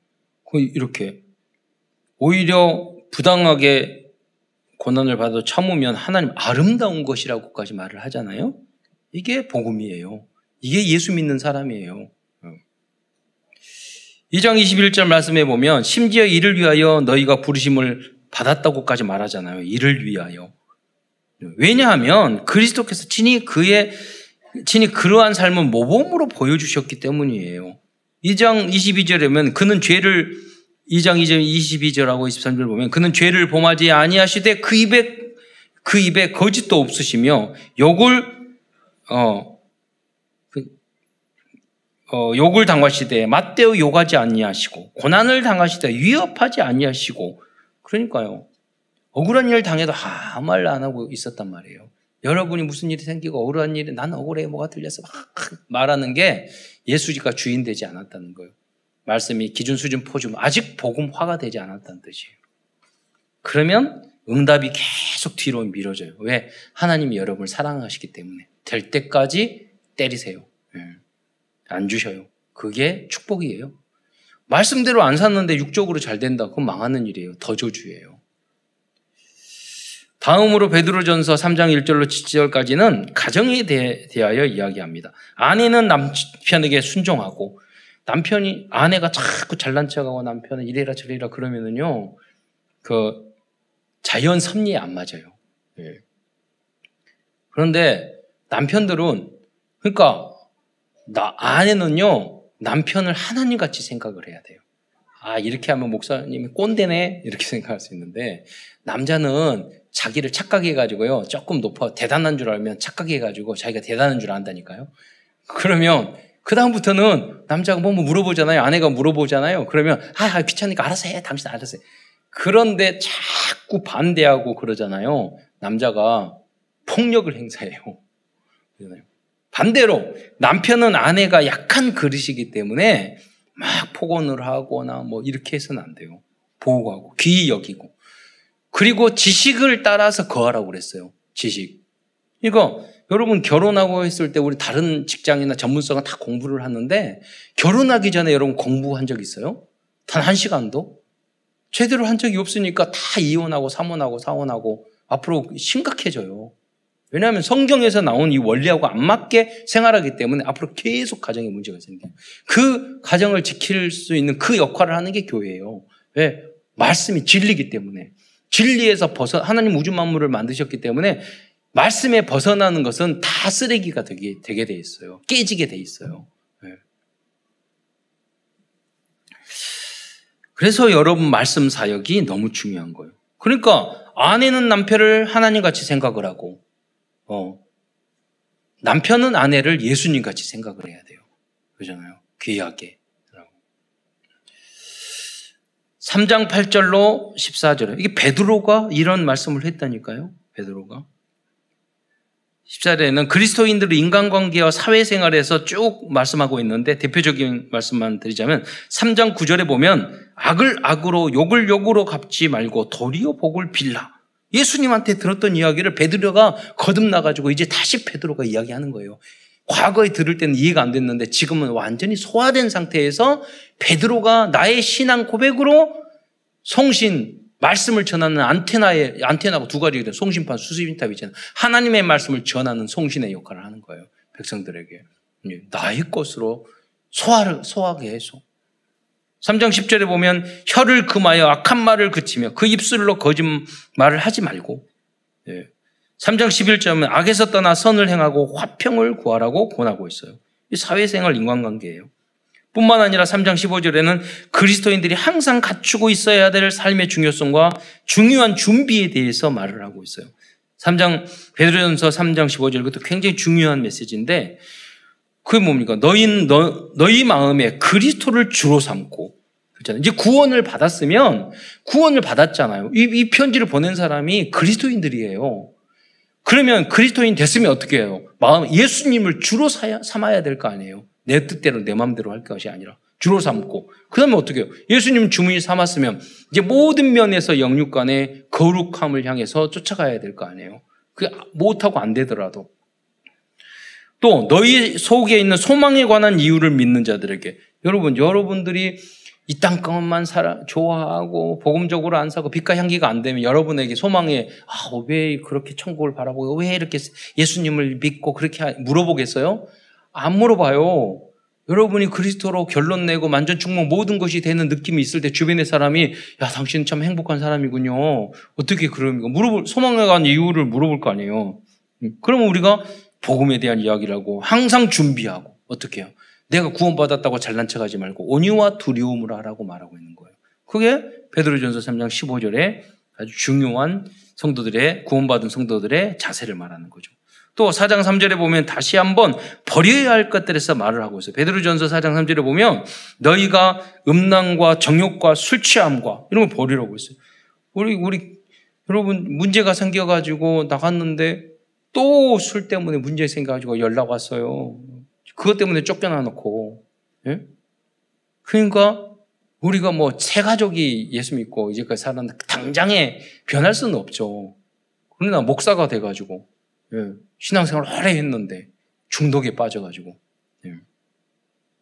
Speaker 1: 이렇게 오히려 부당하게 고난을 받아 참으면 하나님 아름다운 것이라고까지 말을 하잖아요. 이게 복음이에요. 이게 예수 믿는 사람이에요. 2장 21절 말씀해 보면 심지어 이를 위하여 너희가 부르심을 받았다고까지 말하잖아요. 이를 위하여. 왜냐하면 그리스도께서 친히 그의 친히 그러한 삶을 모범으로 보여주셨기 때문이에요. 2장 22절에 보면 그는 죄를 2장 2절 22절하고 23절 보면 그는 죄를 범하지 아니하시되 그 입에 그 입에 거짓도 없으시며 욕을 어, 그, 어 욕을 당하시되 맞대어 욕하지 아니하시고 고난을 당하시되 위협하지 아니하시고 그러니까요. 억울한 일을 당해도 아무 말 안 하고 있었단 말이에요. 여러분이 무슨 일이 생기고 억울한 일이 난 억울해 뭐가 들려서 막 말하는 게 예수지가 주인 되지 않았다는 거예요. 말씀이 기준 수준 포줌 아직 복음화가 되지 않았다는 뜻이에요. 그러면 응답이 계속 뒤로 미뤄져요. 왜? 하나님이 여러분을 사랑하시기 때문에 될 때까지 때리세요. 예. 안 주셔요. 그게 축복이에요. 말씀대로 안 샀는데 육적으로 잘 된다. 그건 망하는 일이에요. 더 저주예요. 다음으로 베드로전서 3장 1절로 7절까지는 가정에 대하여 이야기합니다. 아내는 남편에게 순종하고 남편이 아내가 자꾸 잘난 척하고 남편은 이래라 저래라 그러면은요 그 자연 섭리에 안 맞아요. 예. 그런데 남편들은 그러니까 나 아내는요 남편을 하나님 같이 생각을 해야 돼요. 아 이렇게 하면 목사님이 꼰대네 이렇게 생각할 수 있는데 남자는 자기를 착각해가지고요 조금 높아 대단한 줄 알면 착각해가지고 자기가 대단한 줄 안다니까요. 그러면 그 다음부터는 남자가 뭐 물어보잖아요. 아내가 물어보잖아요. 그러면 아, 아 귀찮으니까 알아서 해. 당신 알아서 해. 그런데 자꾸 반대하고 그러잖아요. 남자가 폭력을 행사해요. 반대로 남편은 아내가 약한 그릇이기 때문에 막 폭언을 하거나 뭐 이렇게 해서는 안 돼요. 보호하고 귀히 여기고 그리고 지식을 따라서 거하라고 그랬어요. 지식. 이거 여러분 결혼하고 했을 때 우리 다른 직장이나 전문성은 다 공부를 하는데 결혼하기 전에 여러분 공부한 적 있어요? 단 한 시간도? 제대로 한 적이 없으니까 다 이혼하고 사혼하고 사혼하고 앞으로 심각해져요. 왜냐하면 성경에서 나온 이 원리하고 안 맞게 생활하기 때문에 앞으로 계속 가정에 문제가 생겨요. 그 가정을 지킬 수 있는 그 역할을 하는 게 교회예요. 왜? 말씀이 진리기 때문에. 진리에서 벗어, 하나님 우주 만물을 만드셨기 때문에 말씀에 벗어나는 것은 다 쓰레기가 되게, 되게 돼 있어요. 깨지게 돼 있어요. 네. 그래서 여러분 말씀 사역이 너무 중요한 거예요. 그러니까 아내는 남편을 하나님 같이 생각을 하고, 어, 남편은 아내를 예수님 같이 생각을 해야 돼요. 그러잖아요. 귀하게. 3장 8절로 14절에 이게 베드로가 이런 말씀을 했다니까요. 베드로가. 14절에는 그리스도인들의 인간관계와 사회생활에서 쭉 말씀하고 있는데 대표적인 말씀만 드리자면 3장 9절에 보면 악을 악으로 욕을 욕으로 갚지 말고 도리어 복을 빌라. 예수님한테 들었던 이야기를 베드로가 거듭나가지고 이제 다시 베드로가 이야기하는 거예요. 과거에 들을 때는 이해가 안 됐는데 지금은 완전히 소화된 상태에서 베드로가 나의 신앙 고백으로 성신, 말씀을 전하는 안테나에, 안테나가 두 가지거든요. 송신판, 수수인탑 있잖아요. 하나님의 말씀을 전하는 송신의 역할을 하는 거예요. 백성들에게. 나의 것으로 소화를, 소화하게 해서. 3장 10절에 보면 혀를 금하여 악한 말을 그치며 그 입술로 거짓말을 하지 말고 예. 3장 11절은 악에서 떠나 선을 행하고 화평을 구하라고 권하고 있어요. 이 사회생활 인간관계예요. 뿐만 아니라 3장 15절에는 그리스도인들이 항상 갖추고 있어야 될 삶의 중요성과 중요한 준비에 대해서 말을 하고 있어요. 3장 베드로전서 3장 15절 그것도 굉장히 중요한 메시지인데 그게 뭡니까? 너희 너, 너희 마음에 그리스도를 주로 삼고 그렇잖아요. 이제 구원을 받았으면 구원을 받았잖아요. 이, 이 편지를 보낸 사람이 그리스도인들이에요. 그러면 그리스도인 됐으면 어떻게 해요? 마음 예수님을 주로 삼아야 될 거 아니에요. 내 뜻대로 내 마음대로 할 것이 아니라 주로 삼고 그 다음에 어떻게 해요? 예수님 주문이 삼았으면 이제 모든 면에서 영육 간의 거룩함을 향해서 쫓아가야 될 거 아니에요. 그 못하고 안 되더라도 또 너희 속에 있는 소망에 관한 이유를 믿는 자들에게 여러분 여러분들이 이 땅 것만 살아 좋아하고 복음적으로 안 사고 빛과 향기가 안 되면 여러분에게 소망에 아, 왜 그렇게 천국을 바라보고 왜 이렇게 예수님을 믿고 그렇게 물어보겠어요? 안 물어봐요. 여러분이 그리스도로 결론 내고 만전 충만 모든 것이 되는 느낌이 있을 때 주변의 사람이 야 당신 참 행복한 사람이군요. 어떻게 그럽니까? 물어볼 소망에 관한 이유를 물어볼 거 아니에요. 음, 그러면 우리가 복음에 대한 이야기를 하고 항상 준비하고 어떻게 해요? 내가 구원받았다고 잘난 척하지 말고 온유와 두려움으로 하라고 말하고 있는 거예요. 그게 베드로전서 3장 15절에 아주 중요한 성도들의 구원받은 성도들의 자세를 말하는 거죠. 또 4장 3절에 보면 다시 한번 버려야 할 것들에서 말을 하고 있어요. 베드로전서 4장 3절에 보면 너희가 음란과 정욕과 술 취함과 이런 걸 버리라고 했어요. 우리 우리 여러분 문제가 생겨 가지고 나갔는데 또 술 때문에 문제 생겨 가지고 연락 왔어요. 그것 때문에 쫓겨나 놓고 예? 그러니까 우리가 뭐 새 가족이 예수 믿고 이제까지 살았는데 당장에 변할 수는 없죠. 그러나 목사가 돼 가지고 예. 신앙생활 오래 했는데 중독에 빠져가지고 예.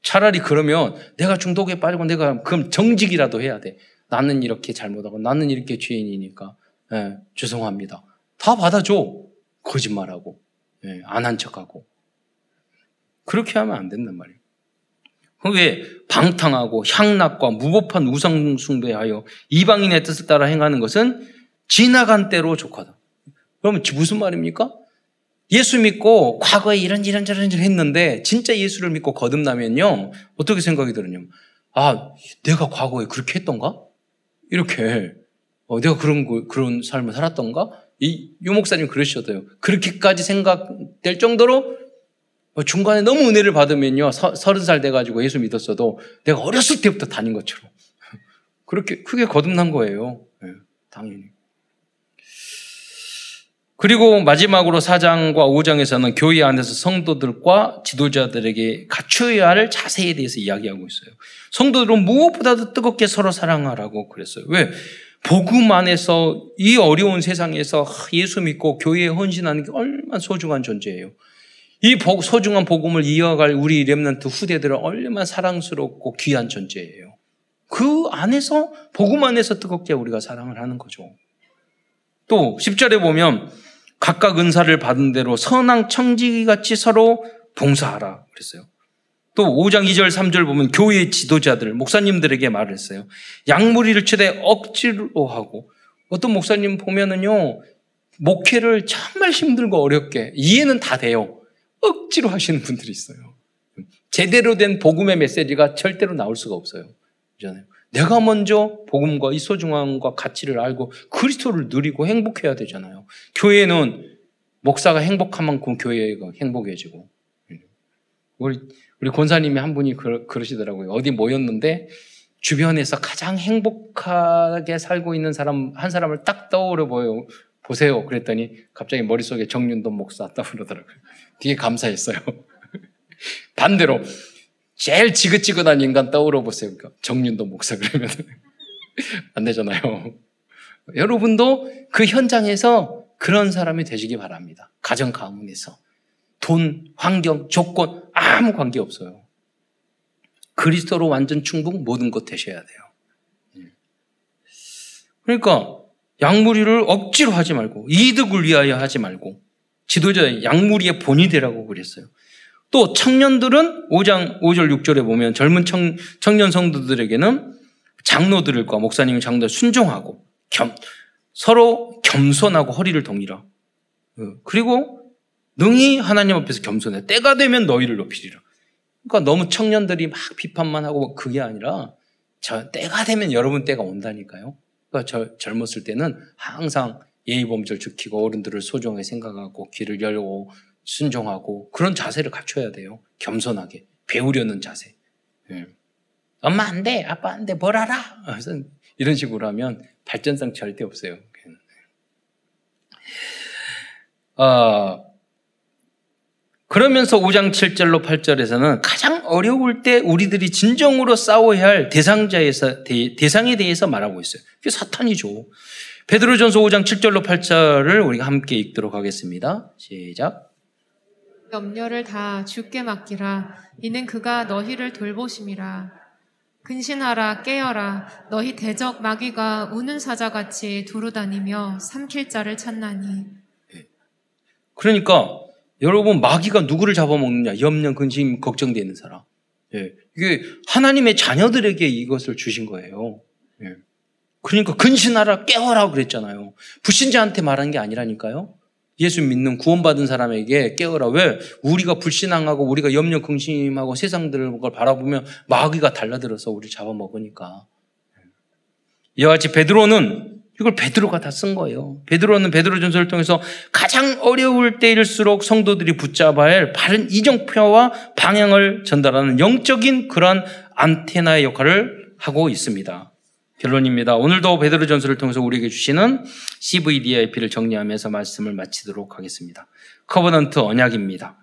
Speaker 1: 차라리 그러면 내가 중독에 빠지고 내가 그럼 정직이라도 해야 돼. 나는 이렇게 잘못하고 나는 이렇게 죄인이니까 예. 죄송합니다. 다 받아줘. 거짓말하고 예. 안한 척하고 그렇게 하면 안 된단 말이에요. 왜 방탕하고 향락과 무법한 우상 숭배하여 이방인의 뜻을 따라 행하는 것은 지나간 때로 족하다. 그러면 무슨 말입니까? 예수 믿고 과거에 이런 이런 저런 일 했는데 진짜 예수를 믿고 거듭나면요. 어떻게 생각이 들었냐면 아 내가 과거에 그렇게 했던가? 이렇게. 어, 내가 그런 거, 그런 삶을 살았던가? 이 유 목사님 그러셨어요. 그렇게까지 생각될 정도로 중간에 너무 은혜를 받으면요. 서른 살 돼가지고 예수 믿었어도 내가 어렸을 때부터 다닌 것처럼. 그렇게 크게 거듭난 거예요. 네, 당연히. 그리고 마지막으로 4장과 5장에서는 교회 안에서 성도들과 지도자들에게 갖춰야 할 자세에 대해서 이야기하고 있어요. 성도들은 무엇보다도 뜨겁게 서로 사랑하라고 그랬어요. 왜? 복음 안에서 이 어려운 세상에서 예수 믿고 교회에 헌신하는 게 얼마나 소중한 존재예요. 이 소중한 복음을 이어갈 우리 렘넌트 후대들은 얼마나 사랑스럽고 귀한 존재예요. 그 안에서 복음 안에서 뜨겁게 우리가 사랑을 하는 거죠. 또 10절에 보면 각각 은사를 받은 대로 선왕 청지기 같이 서로 봉사하라 그랬어요. 또 5장 2절 3절 보면 교회 지도자들 목사님들에게 말을 했어요. 양무리를 최대 억지로 하고 어떤 목사님 보면은요 목회를 정말 힘들고 어렵게 이해는 다 돼요. 억지로 하시는 분들이 있어요. 제대로 된 복음의 메시지가 절대로 나올 수가 없어요. 그잖아요. 내가 먼저 복음과 이 소중함과 가치를 알고 그리스도를 누리고 행복해야 되잖아요. 교회는 목사가 행복한 만큼 교회가 행복해지고. 우리, 우리 권사님이 한 분이 그러, 그러시더라고요. 어디 모였는데 주변에서 가장 행복하게 살고 있는 사람, 한 사람을 딱 떠오르 보여, 보세요. 그랬더니 갑자기 머릿속에 정윤돈 목사 떠오르더라고요. 되게 감사했어요. 반대로 제일 지긋지긋한 인간 떠오르 보세요. 그러니까 정윤도 목사 그러면 안 되잖아요. 여러분도 그 현장에서 그런 사람이 되시기 바랍니다. 가정 가문에서 돈, 환경, 조건 아무 관계 없어요. 그리스도로 완전 충분 모든 것 되셔야 돼요. 예. 그러니까 양무리를 억지로 하지 말고 이득을 위하여 하지 말고 지도자 양무리의 본이 되라고 그랬어요. 또 청년들은 5장 5절 6절에 보면 젊은 청, 청년 성도들에게는 장로들과 목사님 장로들 순종하고 겸, 서로 겸손하고 허리를 동이라. 어, 그리고 능히 하나님 앞에서 겸손해. 때가 되면 너희를 높이리라. 그러니까 너무 청년들이 막 비판만 하고 그게 아니라 저 때가 되면 여러분 때가 온다니까요. 그러니까 저, 젊었을 때는 항상 예의 범절 지키고 어른들을 소중하게 생각하고 귀를 열고 순종하고 그런 자세를 갖춰야 돼요. 겸손하게 배우려는 자세. 예. 엄마 안 돼, 아빠 안 돼, 뭘 알아? 이런 식으로 하면 발전성 절대 없어요. 어, 그러면서 5장 7절로 8절에서는 가장 어려울 때 우리들이 진정으로 싸워야 할 대상자에서 대, 상에 대해서 말하고 있어요. 그게 사탄이죠. 베드로전서 5장 7절로 8절을 우리가 함께 읽도록 하겠습니다. 시작.
Speaker 2: 염려를 다 주께 맡기라. 이는 그가 너희를 돌보심이라. 근신하라 깨어라 너희 대적 마귀가 우는 사자같이 두루다니며 삼킬 자를 찾나니
Speaker 1: 그러니까 여러분 마귀가 누구를 잡아먹느냐 염려 근심 걱정되는 사람 예. 이게 하나님의 자녀들에게 이것을 주신 거예요 예. 그러니까 근신하라 깨어라 그랬잖아요 불신자한테 말한 게 아니라니까요 예수 믿는 구원받은 사람에게 깨어라. 왜? 우리가 불신앙하고 우리가 염려 긍심하고 세상들을 걸 바라보면 마귀가 달라들어서 우리 잡아먹으니까. 이와 같이 베드로는 이걸 베드로가 다 쓴 거예요. 베드로는 베드로 전설을 통해서 가장 어려울 때일수록 성도들이 붙잡아야 할 바른 이정표와 방향을 전달하는 영적인 그러한 안테나의 역할을 하고 있습니다. 결론입니다. 오늘도 베드로전서를 통해서 우리에게 주시는 CVDIP를 정리하면서 말씀을 마치도록 하겠습니다. Covenant 언약입니다.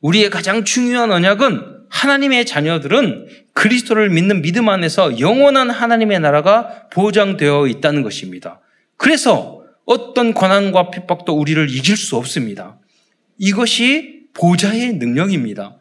Speaker 1: 우리의 가장 중요한 언약은 하나님의 자녀들은 그리스도를 믿는 믿음 안에서 영원한 하나님의 나라가 보장되어 있다는 것입니다. 그래서 어떤 고난과 핍박도 우리를 이길 수 없습니다. 이것이 보좌의 능력입니다.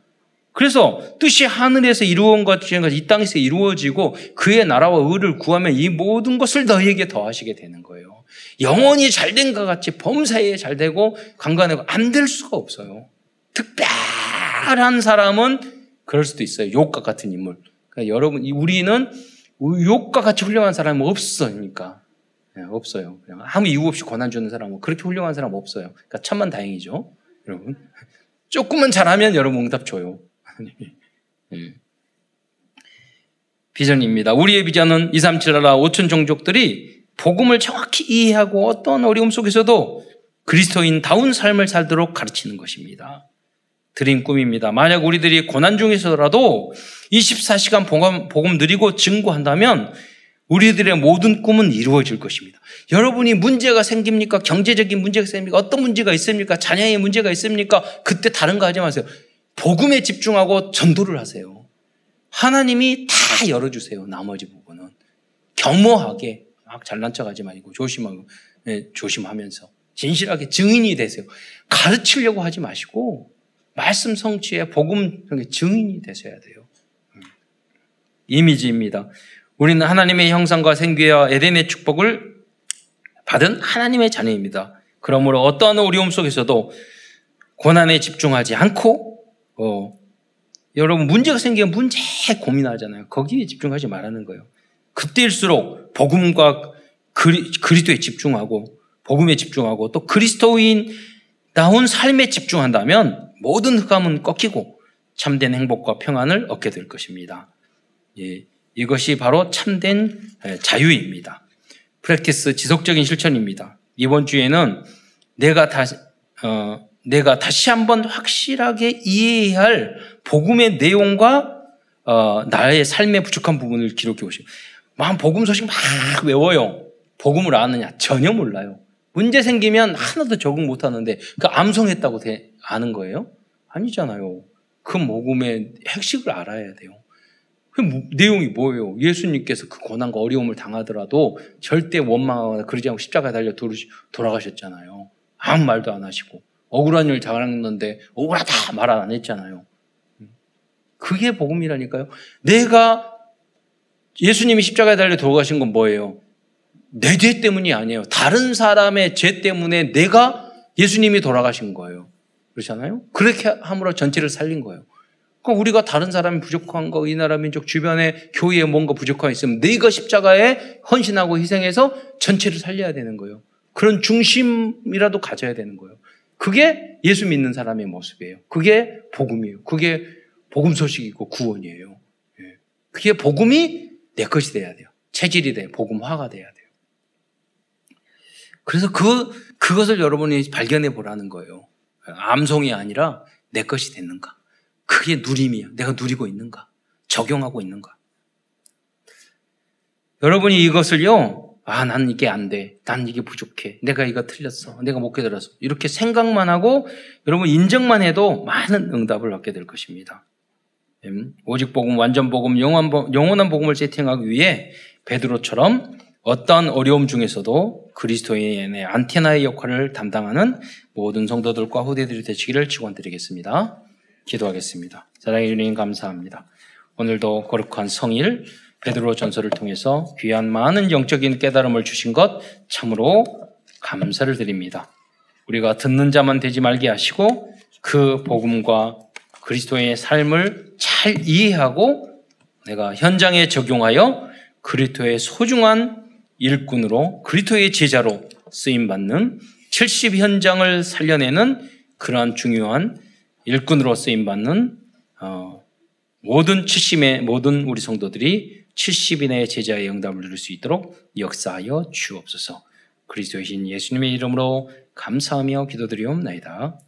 Speaker 1: 그래서 뜻이 하늘에서 이루어온 것처럼 이 땅에서 이루어지고 그의 나라와 의를 구하면 이 모든 것을 너희에게 더하시게 되는 거예요. 영원히 잘된 것 같이 범사에 잘 되고 강간하고 안 될 수가 없어요. 특별한 사람은 그럴 수도 있어요. 욕과 같은 인물. 그러니까 여러분, 우리는 욕과 같이 훌륭한 사람은 없으니까. 네, 없어요. 아무 이유 없이 권한 주는 사람은 그렇게 훌륭한 사람 없어요. 그러니까 천만 다행이죠. 여러분. 조금만 잘하면 여러분 응답 줘요. 예. 비전입니다. 우리의 비전은 2, 3, 7 나라 5천 종족들이 복음을 정확히 이해하고 어떤 어려움 속에서도 그리스도인다운 삶을 살도록 가르치는 것입니다. 드림 꿈입니다. 만약 우리들이 고난 중에서라도 24시간 복음, 복음 드리고 증거한다면 우리들의 모든 꿈은 이루어질 것입니다. 여러분이 문제가 생깁니까? 경제적인 문제가 생깁니까? 어떤 문제가 있습니까? 자녀의 문제가 있습니까? 그때 다른 거 하지 마세요. 복음에 집중하고 전도를 하세요. 하나님이 다 열어주세요. 나머지 부분은. 겸허하게, 막 잘난 척 하지 말고 조심하고, 네, 조심하면서. 진실하게 증인이 되세요. 가르치려고 하지 마시고, 말씀 성취에 복음 증인이 되셔야 돼요. 음. 이미지입니다. 우리는 하나님의 형상과 생기와 에덴의 축복을 받은 하나님의 자녀입니다. 그러므로 어떠한 어려움 속에서도 고난에 집중하지 않고 어, 여러분 문제가 생기면 문제에 고민하잖아요. 거기에 집중하지 말라는 거예요. 그때일수록 복음과 그리, 그리스도에 집중하고 복음에 집중하고 또 그리스도인 나온 삶에 집중한다면 모든 흑암은 꺾이고 참된 행복과 평안을 얻게 될 것입니다. 예, 이것이 바로 참된 자유입니다. 프랙티스 지속적인 실천입니다. 이번 주에는 내가 다시 어, 내가 다시 한번 확실하게 이해해야 할 복음의 내용과 어, 나의 삶의 부족한 부분을 기록해 보시고 막 복음 소식 막 외워요. 복음을 아느냐? 전혀 몰라요. 문제 생기면 하나도 적응 못 하는데 그 암송했다고 돼, 아는 거예요? 아니잖아요. 그 복음의 핵심을 알아야 돼요. 그 내용이 뭐예요? 예수님께서 그 고난과 어려움을 당하더라도 절대 원망하거나 그러지 않고 십자가에 달려 돌아가셨잖아요. 아무 말도 안 하시고. 억울한 일 당했는데 억울하다 말 안 했잖아요. 그게 복음이라니까요. 내가 예수님이 십자가에 달려 돌아가신 건 뭐예요? 내 죄 때문이 아니에요. 다른 사람의 죄 때문에 내가 예수님이 돌아가신 거예요. 그렇잖아요? 그렇게 함으로 전체를 살린 거예요. 그러니까 우리가 다른 사람이 부족한 거, 이 나라 민족 주변에 교회에 뭔가 부족한 거 있으면 네가 십자가에 헌신하고 희생해서 전체를 살려야 되는 거예요. 그런 중심이라도 가져야 되는 거예요. 그게 예수 믿는 사람의 모습이에요. 그게 복음이에요. 그게 복음 소식이고 구원이에요. 예. 그게 복음이 내 것이 돼야 돼요. 체질이 돼. 복음화가 돼야 돼요. 그래서 그, 그것을 여러분이 발견해 보라는 거예요. 암송이 아니라 내 것이 됐는가. 그게 누림이야. 내가 누리고 있는가. 적용하고 있는가. 여러분이 이것을요, 아, 난 이게 안 돼. 난 이게 부족해. 내가 이거 틀렸어. 내가 못 깨달았어. 이렇게 생각만 하고 여러분 인정만 해도 많은 응답을 얻게 될 것입니다. 음, 오직 복음, 완전 복음, 영원한 복음을 세팅하기 위해 베드로처럼 어떠한 어려움 중에서도 그리스도인의 안테나의 역할을 담당하는 모든 성도들과 후대들이 되시기를 축원드리겠습니다. 기도하겠습니다. 사랑해 주님 감사합니다. 오늘도 거룩한 성일 베드로 전서를 통해서 귀한 많은 영적인 깨달음을 주신 것 참으로 감사를 드립니다. 우리가 듣는 자만 되지 말게 하시고 그 복음과 그리스도의 삶을 잘 이해하고 내가 현장에 적용하여 그리스도의 소중한 일꾼으로 그리스도의 제자로 쓰임 받는 70 현장을 살려내는 그러한 중요한 일꾼으로 쓰임 받는 어, 모든 70의 모든 우리 성도들이 70인의 제자의 응답을 누릴 수 있도록 역사하여 주옵소서. 그리스도의 신 예수님의 이름으로 감사하며 기도드리옵나이다.